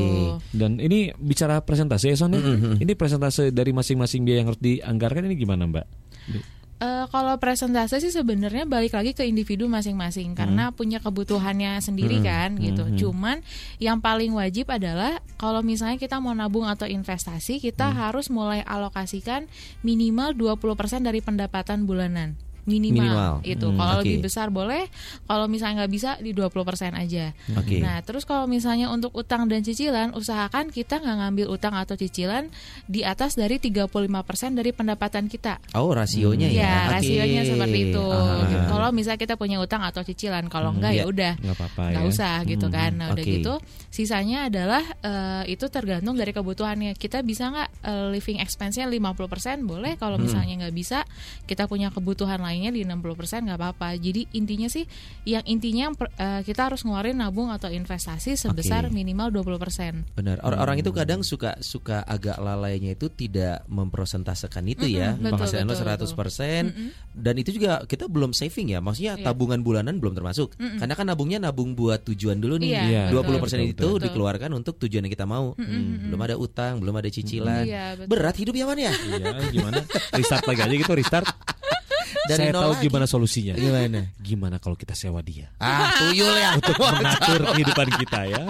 Dan ini bicara presentasi ya Son ya? Ini presentasi dari masing-masing biaya yang harus dianggarkan ini gimana Mbak? Eh, kalau presentase sih sebenarnya balik lagi ke individu masing-masing karena punya kebutuhannya sendiri kan gitu. Cuman yang paling wajib adalah kalau misalnya kita mau nabung atau investasi, kita harus mulai alokasikan minimal 20% dari pendapatan bulanan. Minimal, Minimal. itu. Hmm, kalau oke. lebih besar boleh, kalau misalnya nggak bisa di 20% aja. Oke. Nah, terus kalau misalnya untuk utang dan cicilan, usahakan kita nggak ngambil utang atau cicilan di atas dari 35% dari pendapatan kita. Oh rasionya ya? Ya, Oke. rasionya seperti itu. Gitu. Kalau misalnya kita punya utang atau cicilan, kalau enggak iya. ya udah Nggak apa-apa nggak ya. usah gitu kan. Nah, udah Oke. gitu, sisanya adalah eh, itu tergantung dari kebutuhannya. Kita bisa nggak eh, living expense-nya 50% boleh. Kalau misalnya nggak bisa, kita punya kebutuhan lainnya di 60% nggak apa-apa. Jadi intinya sih, yang intinya per- eh, kita harus ngeluarin nabung atau investasi sebesar Oke. minimal 20%. Benar. Or- Orang itu kadang suka suka agak lalainya itu tidak mempresentasekan itu ya. betul, Penghasilan lo betul, 100% dan itu juga kita belum saving ya. Maksudnya Iya. tabungan bulanan belum termasuk. Karena kan nabungnya nabung buat tujuan dulu nih. Iya, Iya, 20% betul, itu betul. dikeluarkan untuk tujuan yang kita mau. Belum ada utang, belum ada cicilan. Iya, betul. Berat hidup ya man ya? Iya, gimana? Restart lagi aja gitu, restart. Dari Saya tahu lagi. gimana solusinya. Gimana? Gimana kalau kita sewa dia? Ah, tuyul ya. Mengatur kehidupan kita ya.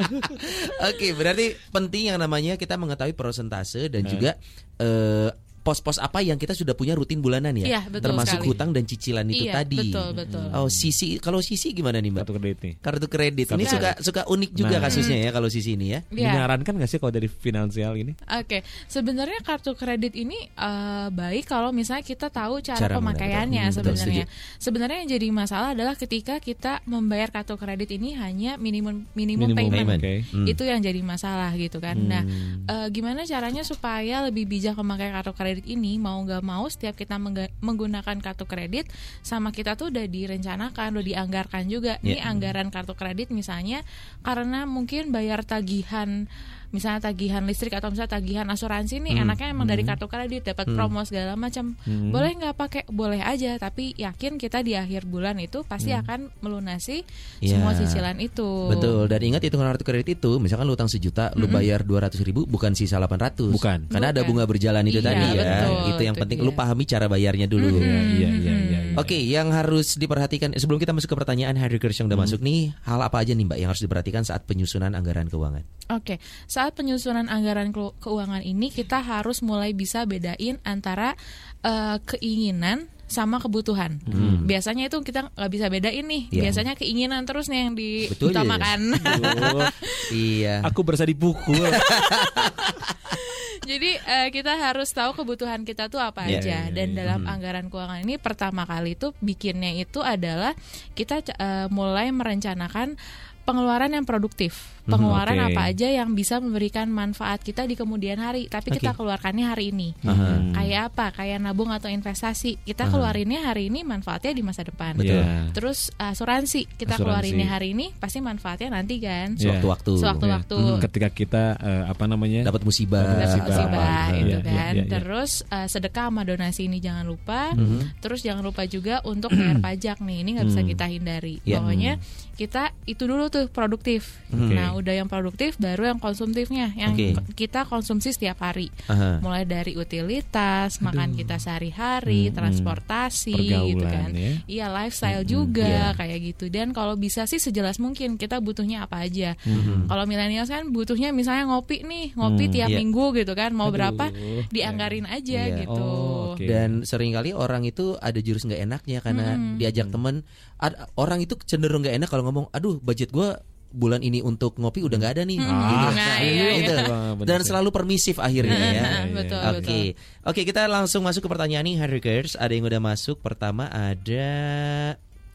Oke, berarti penting yang namanya kita mengetahui persentase Nah. dan juga eh, pos-pos apa yang kita sudah punya rutin bulanan ya, Iya, betul termasuk sekali. hutang dan cicilan itu Iya, tadi. betul, betul. Oh, sisi kalau sisi gimana nih mbak? Kartu kredit nih. Kartu kredit ini Kartu suka suka unik juga Nah. kasusnya ya kalau sisi ini ya. Iya. Menyarankan nggak sih kalau dari finansial ini? Oke, sebenarnya kartu kredit ini eh, baik kalau misalnya kita tahu cara, Cara pemakaiannya. Hmm, betul, sebenarnya. Sebenarnya yang jadi masalah adalah ketika kita membayar kartu kredit ini hanya minimum minimum, Minimum payment. payment, oke. Hmm. Itu yang jadi masalah gitu kan. Nah, eh, gimana caranya supaya lebih bijak memakai kartu kredit kredit ini mau nggak mau setiap kita menggunakan kartu kredit sama kita tuh udah direncanakan, udah dianggarkan juga. Ini Ya. anggaran kartu kredit misalnya karena mungkin bayar tagihan misalnya tagihan listrik atau misalnya tagihan asuransi nih Hmm. enaknya emang dari kartu kredit dapat promo segala macam boleh nggak pakai boleh aja tapi yakin kita di akhir bulan itu pasti akan melunasi Ya. semua cicilan itu Betul. Dan ingat hitungan kartu kredit itu, misalkan lu utang sejuta, lu bayar 200 ribu, bukan sisa 800. Bukan. Karena ada Bukan. bunga berjalan itu Iya, tadi ya. betul, itu yang itu penting. dia. Lu pahami cara bayarnya dulu. Iya, iya, iya, iya. Oke, yang harus diperhatikan sebelum kita masuk ke pertanyaan Harry Kirsch yang udah masuk nih, hal apa aja nih Mbak yang harus diperhatikan saat penyusunan anggaran keuangan? Oke, saat penyusunan anggaran keuangan ini kita harus mulai bisa bedain antara eh, keinginan sama kebutuhan. Biasanya itu kita nggak bisa bedain nih. Iya. Biasanya keinginan terus nih yang iya. diutamakan. Aduh, iya. aku berasa dipukul. Jadi eh, kita harus tahu kebutuhan kita tuh apa Iya, aja. iya, Dan iya. dalam anggaran keuangan ini pertama kali itu bikinnya itu adalah kita eh, mulai merencanakan pengeluaran yang produktif. Pengeluaran oke. apa aja yang bisa memberikan manfaat kita di kemudian hari, tapi kita Oke. keluarkannya hari ini. Aha. Kayak apa? Kayak nabung atau investasi. Kita keluarinnya hari ini, manfaatnya di masa depan. Betul. Iya. Terus asuransi, kita Asuransi. keluarinnya hari ini, pasti manfaatnya nanti kan. Iya. Sewaktu-waktu. Sewaktu-waktu. Ya. Ketika kita eh, apa namanya? Dapat musibah. Dapat musibah. musibah Iya, itu iya, kan. iya, iya. Terus uh, sedekah sama donasi ini jangan lupa. Mhm. Terus jangan lupa juga untuk bayar pajak nih. Ini nggak bisa kita hindari. Iya. Pokoknya kita itu dulu tuh produktif. Oke. Nah, udah yang produktif baru yang konsumtifnya yang Oke. k- kita konsumsi setiap hari. Aha. Mulai dari utilitas, makan kita sehari-hari, transportasi gitu kan. ya. Iya, lifestyle juga Iya. kayak gitu. Dan kalau bisa sih sejelas mungkin kita butuhnya apa aja. Mhm. Kalau milenial kan butuhnya misalnya ngopi nih, ngopi tiap iya. minggu gitu kan. Mau Aduh, berapa ya. dianggarin aja Iya. gitu. Oh, oke. Dan sering kali orang itu ada jurus nggak enaknya karena diajak temen. ad- orang itu cenderung nggak enak kalau ngomong, aduh budget gua bulan ini untuk ngopi udah nggak ada nih. Gitu. Nah, iya, gitu. iya. Bener Dan selalu permisif akhirnya ya. Nah, betul, Oke, oke kita langsung masuk ke pertanyaan nih Harry Girls. Ada yang udah masuk. Pertama ada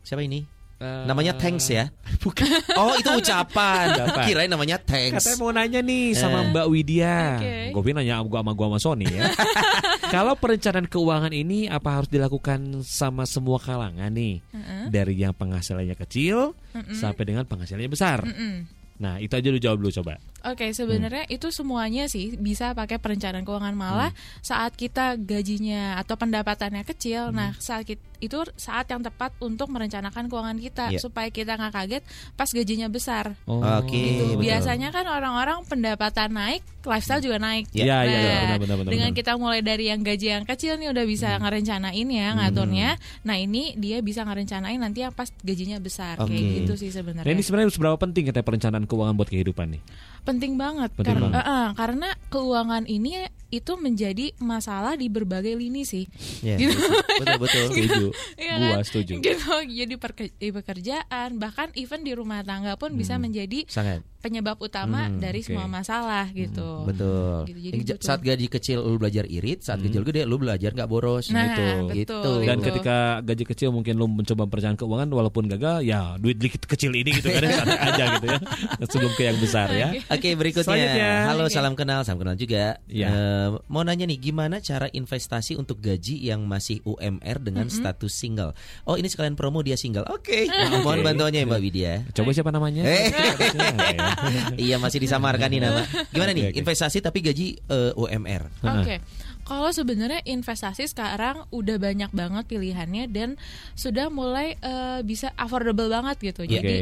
siapa ini? Eh, Namanya thanks ya. Bukan. Oh itu ucapan. Ucapan. Kirain namanya thanks. Katanya mau nanya nih sama Eh. Mbak Widya. Oke. Gue nanya gua sama gua sama Sony ya. Kalau perencanaan keuangan ini apa harus dilakukan sama semua kalangan nih? Dari yang penghasilannya kecil sampai dengan penghasilannya besar. Mm-mm. Nah, itu aja lu jawab dulu coba. Oke, sebenarnya itu semuanya sih bisa pakai perencanaan keuangan malah saat kita gajinya atau pendapatannya kecil. Nah, saat kit- itu saat yang tepat untuk merencanakan keuangan kita Iya. supaya kita nggak kaget pas gajinya besar. Oh. Oke. Gitu. betul. Biasanya kan orang-orang pendapatan naik, lifestyle juga naik. Iya, iya, Nah, iya, benar, benar, benar, dengan benar. kita mulai dari yang gaji yang kecil nih udah bisa ngerencanain ya ngaturnya. Nah ini dia bisa ngerencanain nanti yang pas gajinya besar Oke. kayak gitu sih Nah, sebenarnya. ini sebenarnya seberapa penting kita perencanaan keuangan buat kehidupan nih? Penting banget Penting karena banget. eh, karena keuangan ini itu menjadi masalah di berbagai lini sih. Ya, Gitu. betul betul. Setuju. Iya Gua kan? setuju. Gitu, jadi di pekerjaan bahkan even di rumah tangga pun bisa menjadi Sangat. Penyebab utama Hmm, dari oke. semua masalah gitu. Betul. Gitu, jadi Yang ja- butuh. saat gaji kecil lu belajar irit, saat gaji gede lu belajar nggak boros. Nah, gitu. betul, gitu. Dan Gitu. ketika gaji kecil mungkin lu mencoba perencanaan keuangan walaupun gagal, ya duit dikit kecil ini gitu kan santai aja gitu ya. Sebelum ke yang besar ya. Oke berikutnya. Selanjutnya. Halo Oke. salam kenal, salam kenal juga. Iya. Eh, mau nanya nih, gimana cara investasi untuk gaji yang masih UMR dengan status single? Oh ini sekalian promo dia single. Oke. Mohon bantuannya ya Mbak Widya. Coba siapa namanya? Eh. Iya masih disamarkan nih nama. Gimana nih investasi tapi gaji eh, UMR? Oke. Kalau sebenarnya investasi sekarang udah banyak banget pilihannya dan sudah mulai eh, bisa affordable banget gitu. Oke. Jadi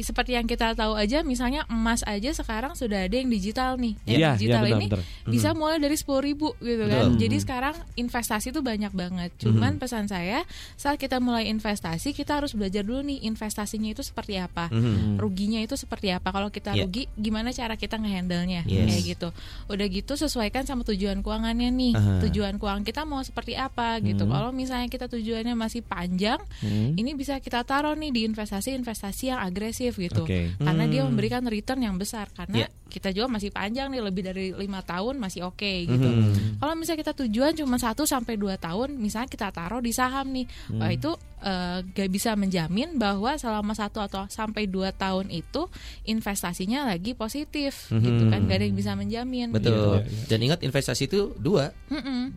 seperti yang kita tahu aja misalnya emas aja sekarang sudah ada yang digital nih. Yang Iya, digital iya, benar, ini benar. bisa mulai dari sepuluh ribu gitu kan. Betul. Jadi sekarang investasi tuh banyak banget. Cuman pesan saya saat kita mulai investasi kita harus belajar dulu nih investasinya itu seperti apa. Mhm. Ruginya itu seperti apa. Kalau kita Iya. rugi gimana cara kita ngehandle-nya Yes. kayak gitu. Udah gitu sesuaikan sama tujuan keuangannya nih. Aha. Tujuan keuangan kita mau seperti apa gitu. Kalau misalnya kita tujuannya masih panjang, Hmm. ini bisa kita taruh nih di investasi-investasi yang agresif gitu. Oke. Karena dia Hmm. memberikan return yang besar karena Iya. Kita juga masih panjang nih lebih dari lima tahun masih oke gitu. Hmm. Kalau misalnya kita tujuan cuma 1 sampai 2 tahun, misalnya kita taruh di saham nih, wah itu eh, gak bisa menjamin bahwa selama satu atau sampai 2 tahun itu investasinya lagi positif gitu kan, gak ada yang bisa menjamin. Hmm. Betul. gitu. Dan ingat investasi itu dua,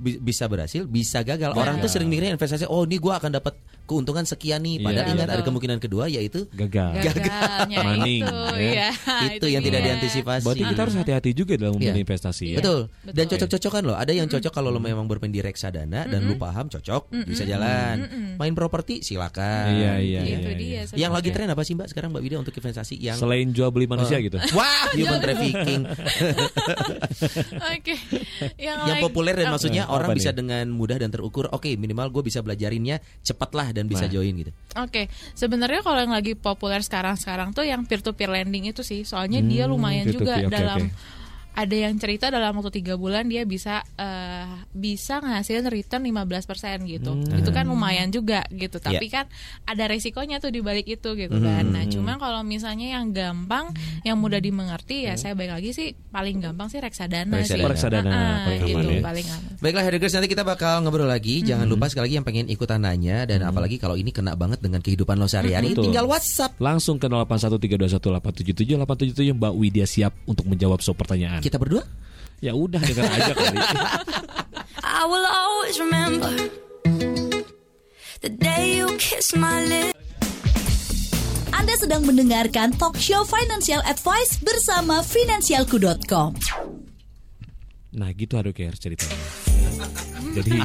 bisa berhasil, bisa gagal. Orang tuh sering mikirnya investasi, oh ini gua akan dapat keuntungan sekian nih. Padahal ingat ada kemungkinan kedua yaitu gagal. Gagalnya Maning, itu, ya. itu yang tidak dia. diantisipasi. Berarti kita harus hati-hati juga dalam Iya. memilih investasi ya. Betul. Dan cocok-cocokan loh. Ada yang cocok kalau lo memang bermain di reksadana dan lu paham cocok, bisa jalan. Main properti silakan. Iya, iya, Itu iya, dia. iya. Yang lagi tren apa sih Mbak sekarang Mbak Widya untuk investasi yang Selain jual beli manusia gitu. Wah, human trafficking. Oke. Yang, yang populer dan oh, maksudnya orang bisa dengan mudah dan terukur. Oke, minimal gue bisa belajarinnya cepatlah dan bisa Nah. join gitu. Oke, sebenarnya kalau yang lagi populer sekarang-sekarang tuh yang peer to peer lending itu sih, soalnya dia lumayan juga peer-to-peer, oke, dalam oke. Ada yang cerita dalam waktu tiga bulan dia bisa eh, bisa ngasilin return 15% gitu. Itu kan lumayan juga gitu. Tapi kan ada resikonya tuh di balik itu gitu kan. Nah, cuma kalau misalnya yang gampang, yang mudah dimengerti ya saya baik lagi sih paling gampang sih reksadana, sih. Reksadana. Reksadana Ah, paling itu ya. paling aman. Baiklah Hergers nanti kita bakal ngobrol lagi. Jangan lupa sekali lagi yang pengen ikutan nanya dan apalagi kalau ini kena banget dengan kehidupan lo sehari-hari, Betul. tinggal WhatsApp. Langsung ke 081321877877 877 Mbak Widya siap untuk menjawab semua pertanyaan. Kita berdua Ya udah dengar aja kali. I will always remember the day you kissed my lips. Anda sedang mendengarkan talk show Financial Advice bersama Finansialku.com. Nah gitu aduh kayak ceritanya. Jadi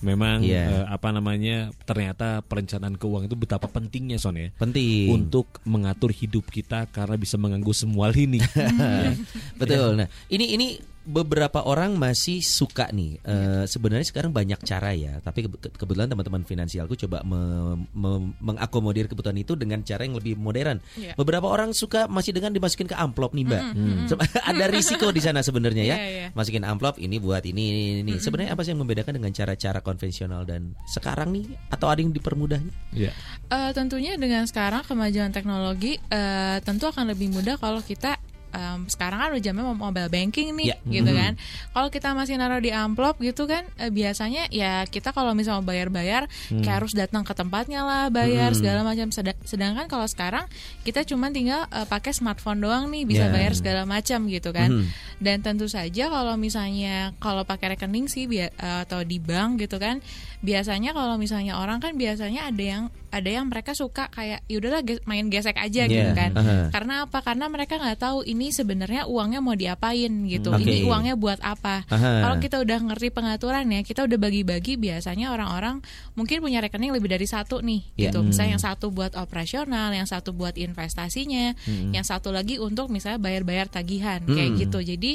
memang Iya. eh, apa namanya ternyata perencanaan keuangan itu betapa pentingnya Son ya. penting. Untuk mengatur hidup kita karena bisa mengganggu semua lini. Ya. Betul. Nah, ini ini beberapa orang masih suka nih. Eh, sebenarnya sekarang banyak cara ya, tapi ke- kebetulan teman-teman finansialku coba me- me- mengakomodir kebutuhan itu dengan cara yang lebih modern. Iya. Beberapa orang suka masih dengan dimasukin ke amplop nih, Mbak. Se- Ada risiko di sana sebenarnya ya. Iya, iya. Masukin amplop ini buat ini ini ini. Sebenarnya apa sih yang membedakan dengan cara-cara konvensional dan sekarang nih atau ada yang dipermudahnya? Ya. Eh, tentunya dengan sekarang kemajuan teknologi eh, tentu akan lebih mudah kalau kita em, sekarang kan udah jamnya mau mobile banking nih Ya. gitu kan. Kalau kita masih naruh di amplop gitu kan eh, biasanya ya kita kalau misalnya mau bayar-bayar kayak harus datang ke tempatnya lah bayar segala macam Seda- sedangkan kalau sekarang kita cuma tinggal eh, pakai smartphone doang nih bisa Ya. bayar segala macam gitu kan. Mhm. Dan tentu saja kalau misalnya kalau pakai rekening sih eh, atau di bank gitu kan, biasanya kalau misalnya orang kan biasanya ada yang ada yang mereka suka kayak yaudahlah main gesek aja gitu Yeah, kan. aha. Karena apa? Karena mereka nggak tahu ini sebenarnya uangnya mau diapain gitu. Oke. Ini uangnya buat apa? Aha. Kalau kita udah ngerti pengaturannya, kita udah bagi-bagi biasanya orang-orang mungkin punya rekening lebih dari satu nih Yeah. gitu. Misalnya yang satu buat operasional, yang satu buat investasinya, yang satu lagi untuk misalnya bayar-bayar tagihan kayak Hmm. gitu. Jadi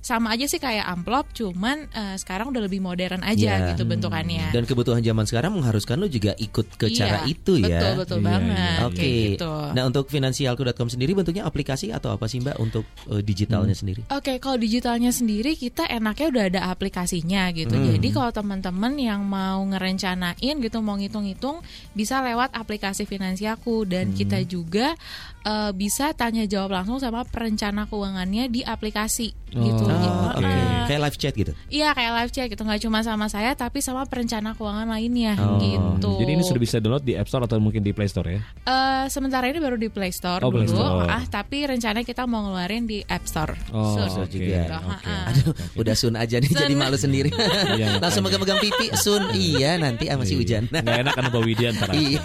sama aja sih kayak amplop, cuman eh, sekarang udah lebih modern aja Ya. gitu bentukannya. Dan kebutuhan zaman sekarang mengharuskan lu juga ikut ke Iya, cara itu ya. Betul betul Iya, banget. Oke. kayak gitu. Nah, untuk finansialku.com sendiri bentuknya aplikasi atau apa sih Mbak untuk eh, digitalnya sendiri? Oke, kalau digitalnya sendiri kita enaknya udah ada aplikasinya gitu. Hmm. Jadi kalau teman-teman yang mau ngerencanain gitu, mau ngitung-hitung, bisa lewat aplikasi Finansiaku dan Hmm. kita juga eh, bisa tanya jawab langsung sama perencana keuangannya di aplikasi gitu. Oh, Gitu. Oh, oke. Heeh. Kayak live chat gitu. Iya kayak live chat gitu, nggak cuma sama saya tapi sama perencana keuangan lainnya Oh, gitu. Jadi ini sudah bisa download di App Store atau mungkin di Play Store ya? Eh, sementara ini baru di Play Store Oh, Play dulu, Store. ah tapi rencananya kita mau ngeluarin di App Store. Oh, So, oke. juga. gitu. Ha-ha. Aduh, udah sun aja nih Sun. jadi malu sendiri. Iya, Langsung megang-megang pipi, sun. Iya, nanti ah, masih hujan. Nggak enak kan Mbak Widya ntar. Iya.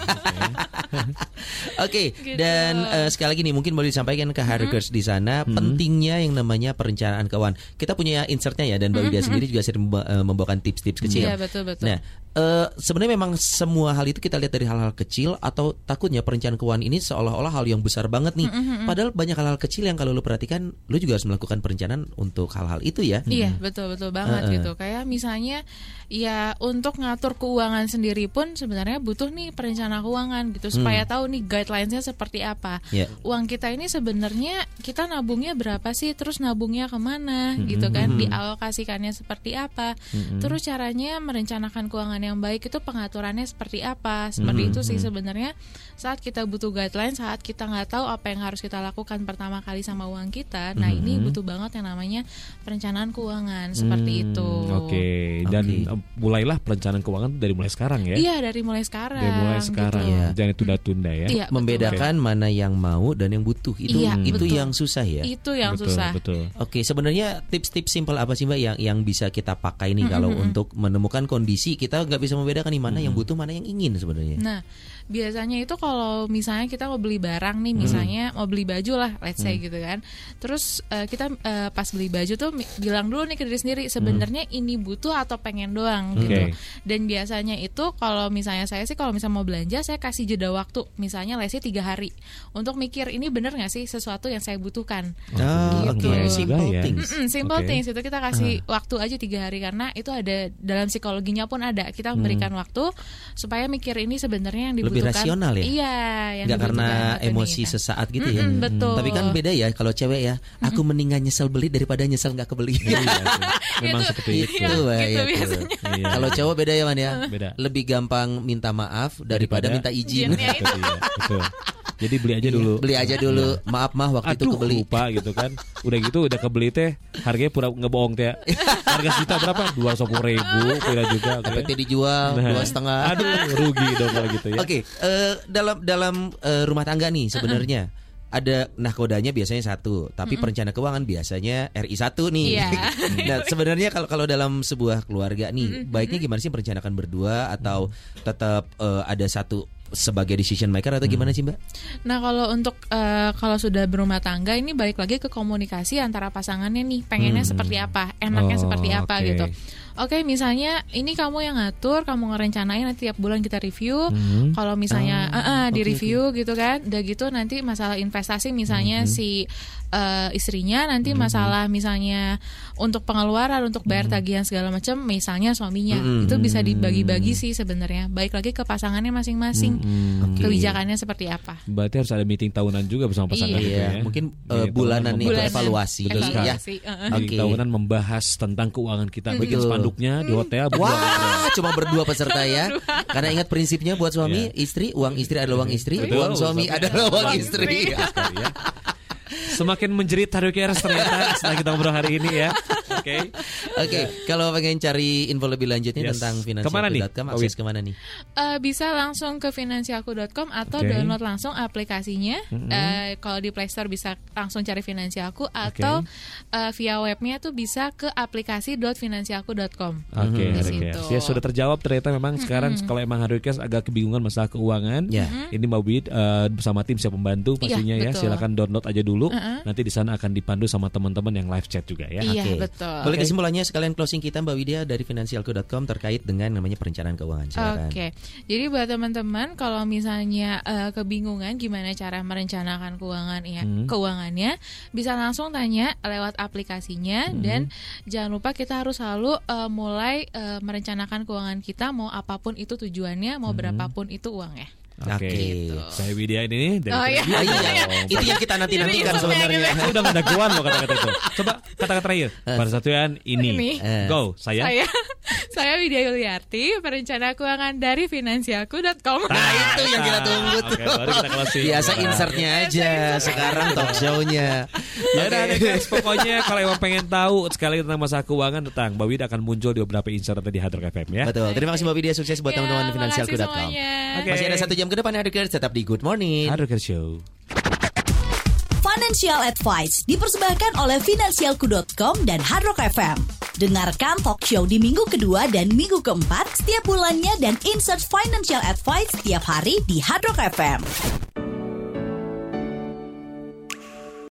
Oke, Gitu. dan eh, sekali lagi nih mungkin boleh disampaikan ke Harikers di sana pentingnya yang namanya perencanaan keuangan. Kita punya insertnya ya dan Mbak Widya sendiri juga sering eh, membawakan tips-tips kecil. Iya betul betul. Nah, eh, sebenarnya memang semua hal itu kita lihat dari hal-hal kecil atau takutnya perencanaan keuangan ini seolah-olah hal yang besar banget nih. Padahal banyak hal-hal kecil yang kalau lu perhatikan, lu juga harus melakukan perencanaan untuk hal-hal itu ya. Iya betul betul banget Heeh. gitu. Kayak misalnya ya untuk ngatur keuangan sendiri pun sebenarnya butuh nih perencana keuangan gitu supaya tahu nih guidelines-nya seperti apa. Ya. Uang kita ini sebenarnya kita nabungnya berapa sih? Terus nabungnya ke mana gitu kan? Dialokasikannya seperti apa? Terus caranya merencanakan keuangan yang baik itu pengaturannya seperti apa seperti itu sih sebenarnya saat kita butuh guideline saat kita nggak tahu apa yang harus kita lakukan pertama kali sama uang kita nah ini butuh banget yang namanya perencanaan keuangan seperti Hmm, itu Oke, dan Oke. eh, mulailah perencanaan keuangan dari mulai sekarang ya. iya dari mulai sekarang Dari mulai sekarang, gitu. Iya. jangan tunda-tunda ya. iya. Membedakan mana yang mau dan yang butuh itu Iya, itu betul. yang susah ya. itu yang betul, susah Betul. Oke, sebenarnya tips-tips simpel apa sih Mbak yang yang bisa kita pakai nih kalau untuk menemukan kondisi kita nggak bisa membedakan nih mana yang butuh mana yang ingin sebenarnya. Nah, biasanya itu kalau misalnya kita mau beli barang nih, Hmm. misalnya mau beli baju lah, let's say gitu kan. Terus eh, kita eh, pas beli baju tuh bilang dulu nih ke diri sendiri, sebenarnya ini butuh atau pengen doang gitu. Oke. Dan biasanya itu kalau misalnya saya sih kalau misalnya mau belanja, saya kasih jeda waktu, misalnya let's say tiga hari untuk mikir ini bener nggak sih sesuatu yang saya butuhkan. Ah, Gitu. oke, Juga simple ya. things. Mm-mm, simple Oke. things itu kita kasih waktu aja tiga hari karena itu ada dalam psikologinya pun ada kita memberikan waktu supaya mikir ini sebenarnya yang Lebih rasional ya? iya yang Nggak karena emosi diinginkan. sesaat gitu ya. Mm-mm, betul Tapi kan beda ya kalau cewek ya. Aku mendingan nyesel beli daripada nyesel nggak kebeli. Iya sih. Memang Itu- seperti itu. iya. Wah, gitu ya tuh. biasanya. Iya. Kalau cowok beda ya man ya. Beda. Lebih gampang minta maaf daripada, minta izin. Iya. Jadi beli aja dulu. Beli aja dulu. Maaf mah waktu itu Aduh kebeli. lupa gitu kan Udah gitu udah kebeli teh Harganya pura ngebohong teh Harga sejuta berapa? Dua ribu Pira juga gitu ya. PT dijual Nah, dua setengah. Aduh rugi dong kalau gitu ya Oke, eh, dalam dalam eh, rumah tangga nih sebenarnya. Ada nahkodanya biasanya satu, tapi perencana keuangan biasanya RI satu nih. Iya. nah, sebenarnya kalau kalau dalam sebuah keluarga nih, baiknya gimana sih merencanakan berdua atau tetap eh, ada satu sebagai decision maker atau gimana sih, Mbak? Nah kalau untuk eh, kalau sudah berumah tangga ini balik lagi ke komunikasi antara pasangannya nih pengennya seperti apa, enaknya Oh, seperti apa oke. gitu. Oke misalnya ini kamu yang ngatur, kamu ngerencanain nanti tiap bulan kita review. Hmm. Kalau misalnya Ah, eh, eh, di review gitu kan, udah gitu nanti masalah investasi misalnya si eh, istrinya, nanti masalah misalnya untuk pengeluaran, untuk bayar tagihan segala macam, misalnya suaminya itu bisa dibagi-bagi sih sebenarnya. Baik lagi ke pasangannya masing-masing, Oke. kebijakannya seperti apa. Berarti harus ada meeting tahunan juga bersama pasangan Iya. gitu Iya, ya. mungkin Meeting bulanan nih Bulanan. evaluasi, ya. Evaluasi, uh-uh. Meeting Oke. tahunan membahas tentang keuangan kita Bikin Betul. spanduknya di hotel berdua. Wah, cuma berdua peserta ya. Karena ingat prinsipnya buat suami, istri, uang istri adalah uang istri. Betul, uang suami adalah uang uang istri. istri. Semakin menjerit Hario Keres ternyata setelah kita ngobrol hari ini ya. Oke. Oke, kalau pengen cari info lebih lanjutnya Yes. tentang Pak akses ke mana nih? Eh, bisa langsung ke finansialku.com atau Oke. download langsung aplikasinya. Eh, kalau di Play Store bisa langsung cari finansialku atau eh, via webnya tuh bisa ke aplikasi.finansialku.com. Oke, situ. Keres. Ya sudah terjawab ternyata memang sekarang kalau emang Keres agak kebingungan masalah keuangan. Ya. Ini Mbak Wid eh, bersama tim siap membantu Iya, pastinya ya. betul. Silakan download aja dulu. Nanti di sana akan dipandu sama teman-teman yang live chat juga ya. Iya, Oke. betul. Boleh kesimpulannya sekalian closing kita Mbak Widya dari finansialku.com terkait dengan namanya perencanaan keuangan. Silakan. Oke, jadi buat teman-teman kalau misalnya eh, kebingungan gimana cara merencanakan keuangan ya, Hmm. keuangannya bisa langsung tanya lewat aplikasinya Hmm. dan jangan lupa kita harus selalu eh, mulai eh, merencanakan keuangan kita mau apa pun itu tujuannya, Hmm. mau berapapun itu uangnya. Oke. Oke. Saya Widya ini dari Oh, iya. Ah, iya, Oh, itu yang kita nanti nantikan Jadi, sebenarnya. gitu. Udah keluhan loh kata-kata itu. Coba kata-kata terakhir. Pada satuan ini. Ini. Eh. Go, saya. Saya saya Widya Yuliarti, perencana keuangan dari finansialku.com. Nah itu yang kita tunggu Oke, tuh. baru kita closing. Biasa insertnya aja, sekarang talk show-nya. Ya udah deh, guys, pokoknya kalau emang pengen tahu sekali tentang masalah keuangan tentang Mbak Wida akan muncul di beberapa insert nanti di Hard Rock FM ya. Betul. Terima kasih Mbak Widya sukses buat Ya, teman-teman finansialku.com. Oke. Masih ada satu jam ke depan Hadir tetap di Good Morning. Hard Rock Show. Financial Advice dipersembahkan oleh Finansialku.com dan Hard Rock FM. Dengarkan talk show di minggu kedua dan minggu keempat setiap bulannya dan insert financial advice setiap hari di Hard Rock FM.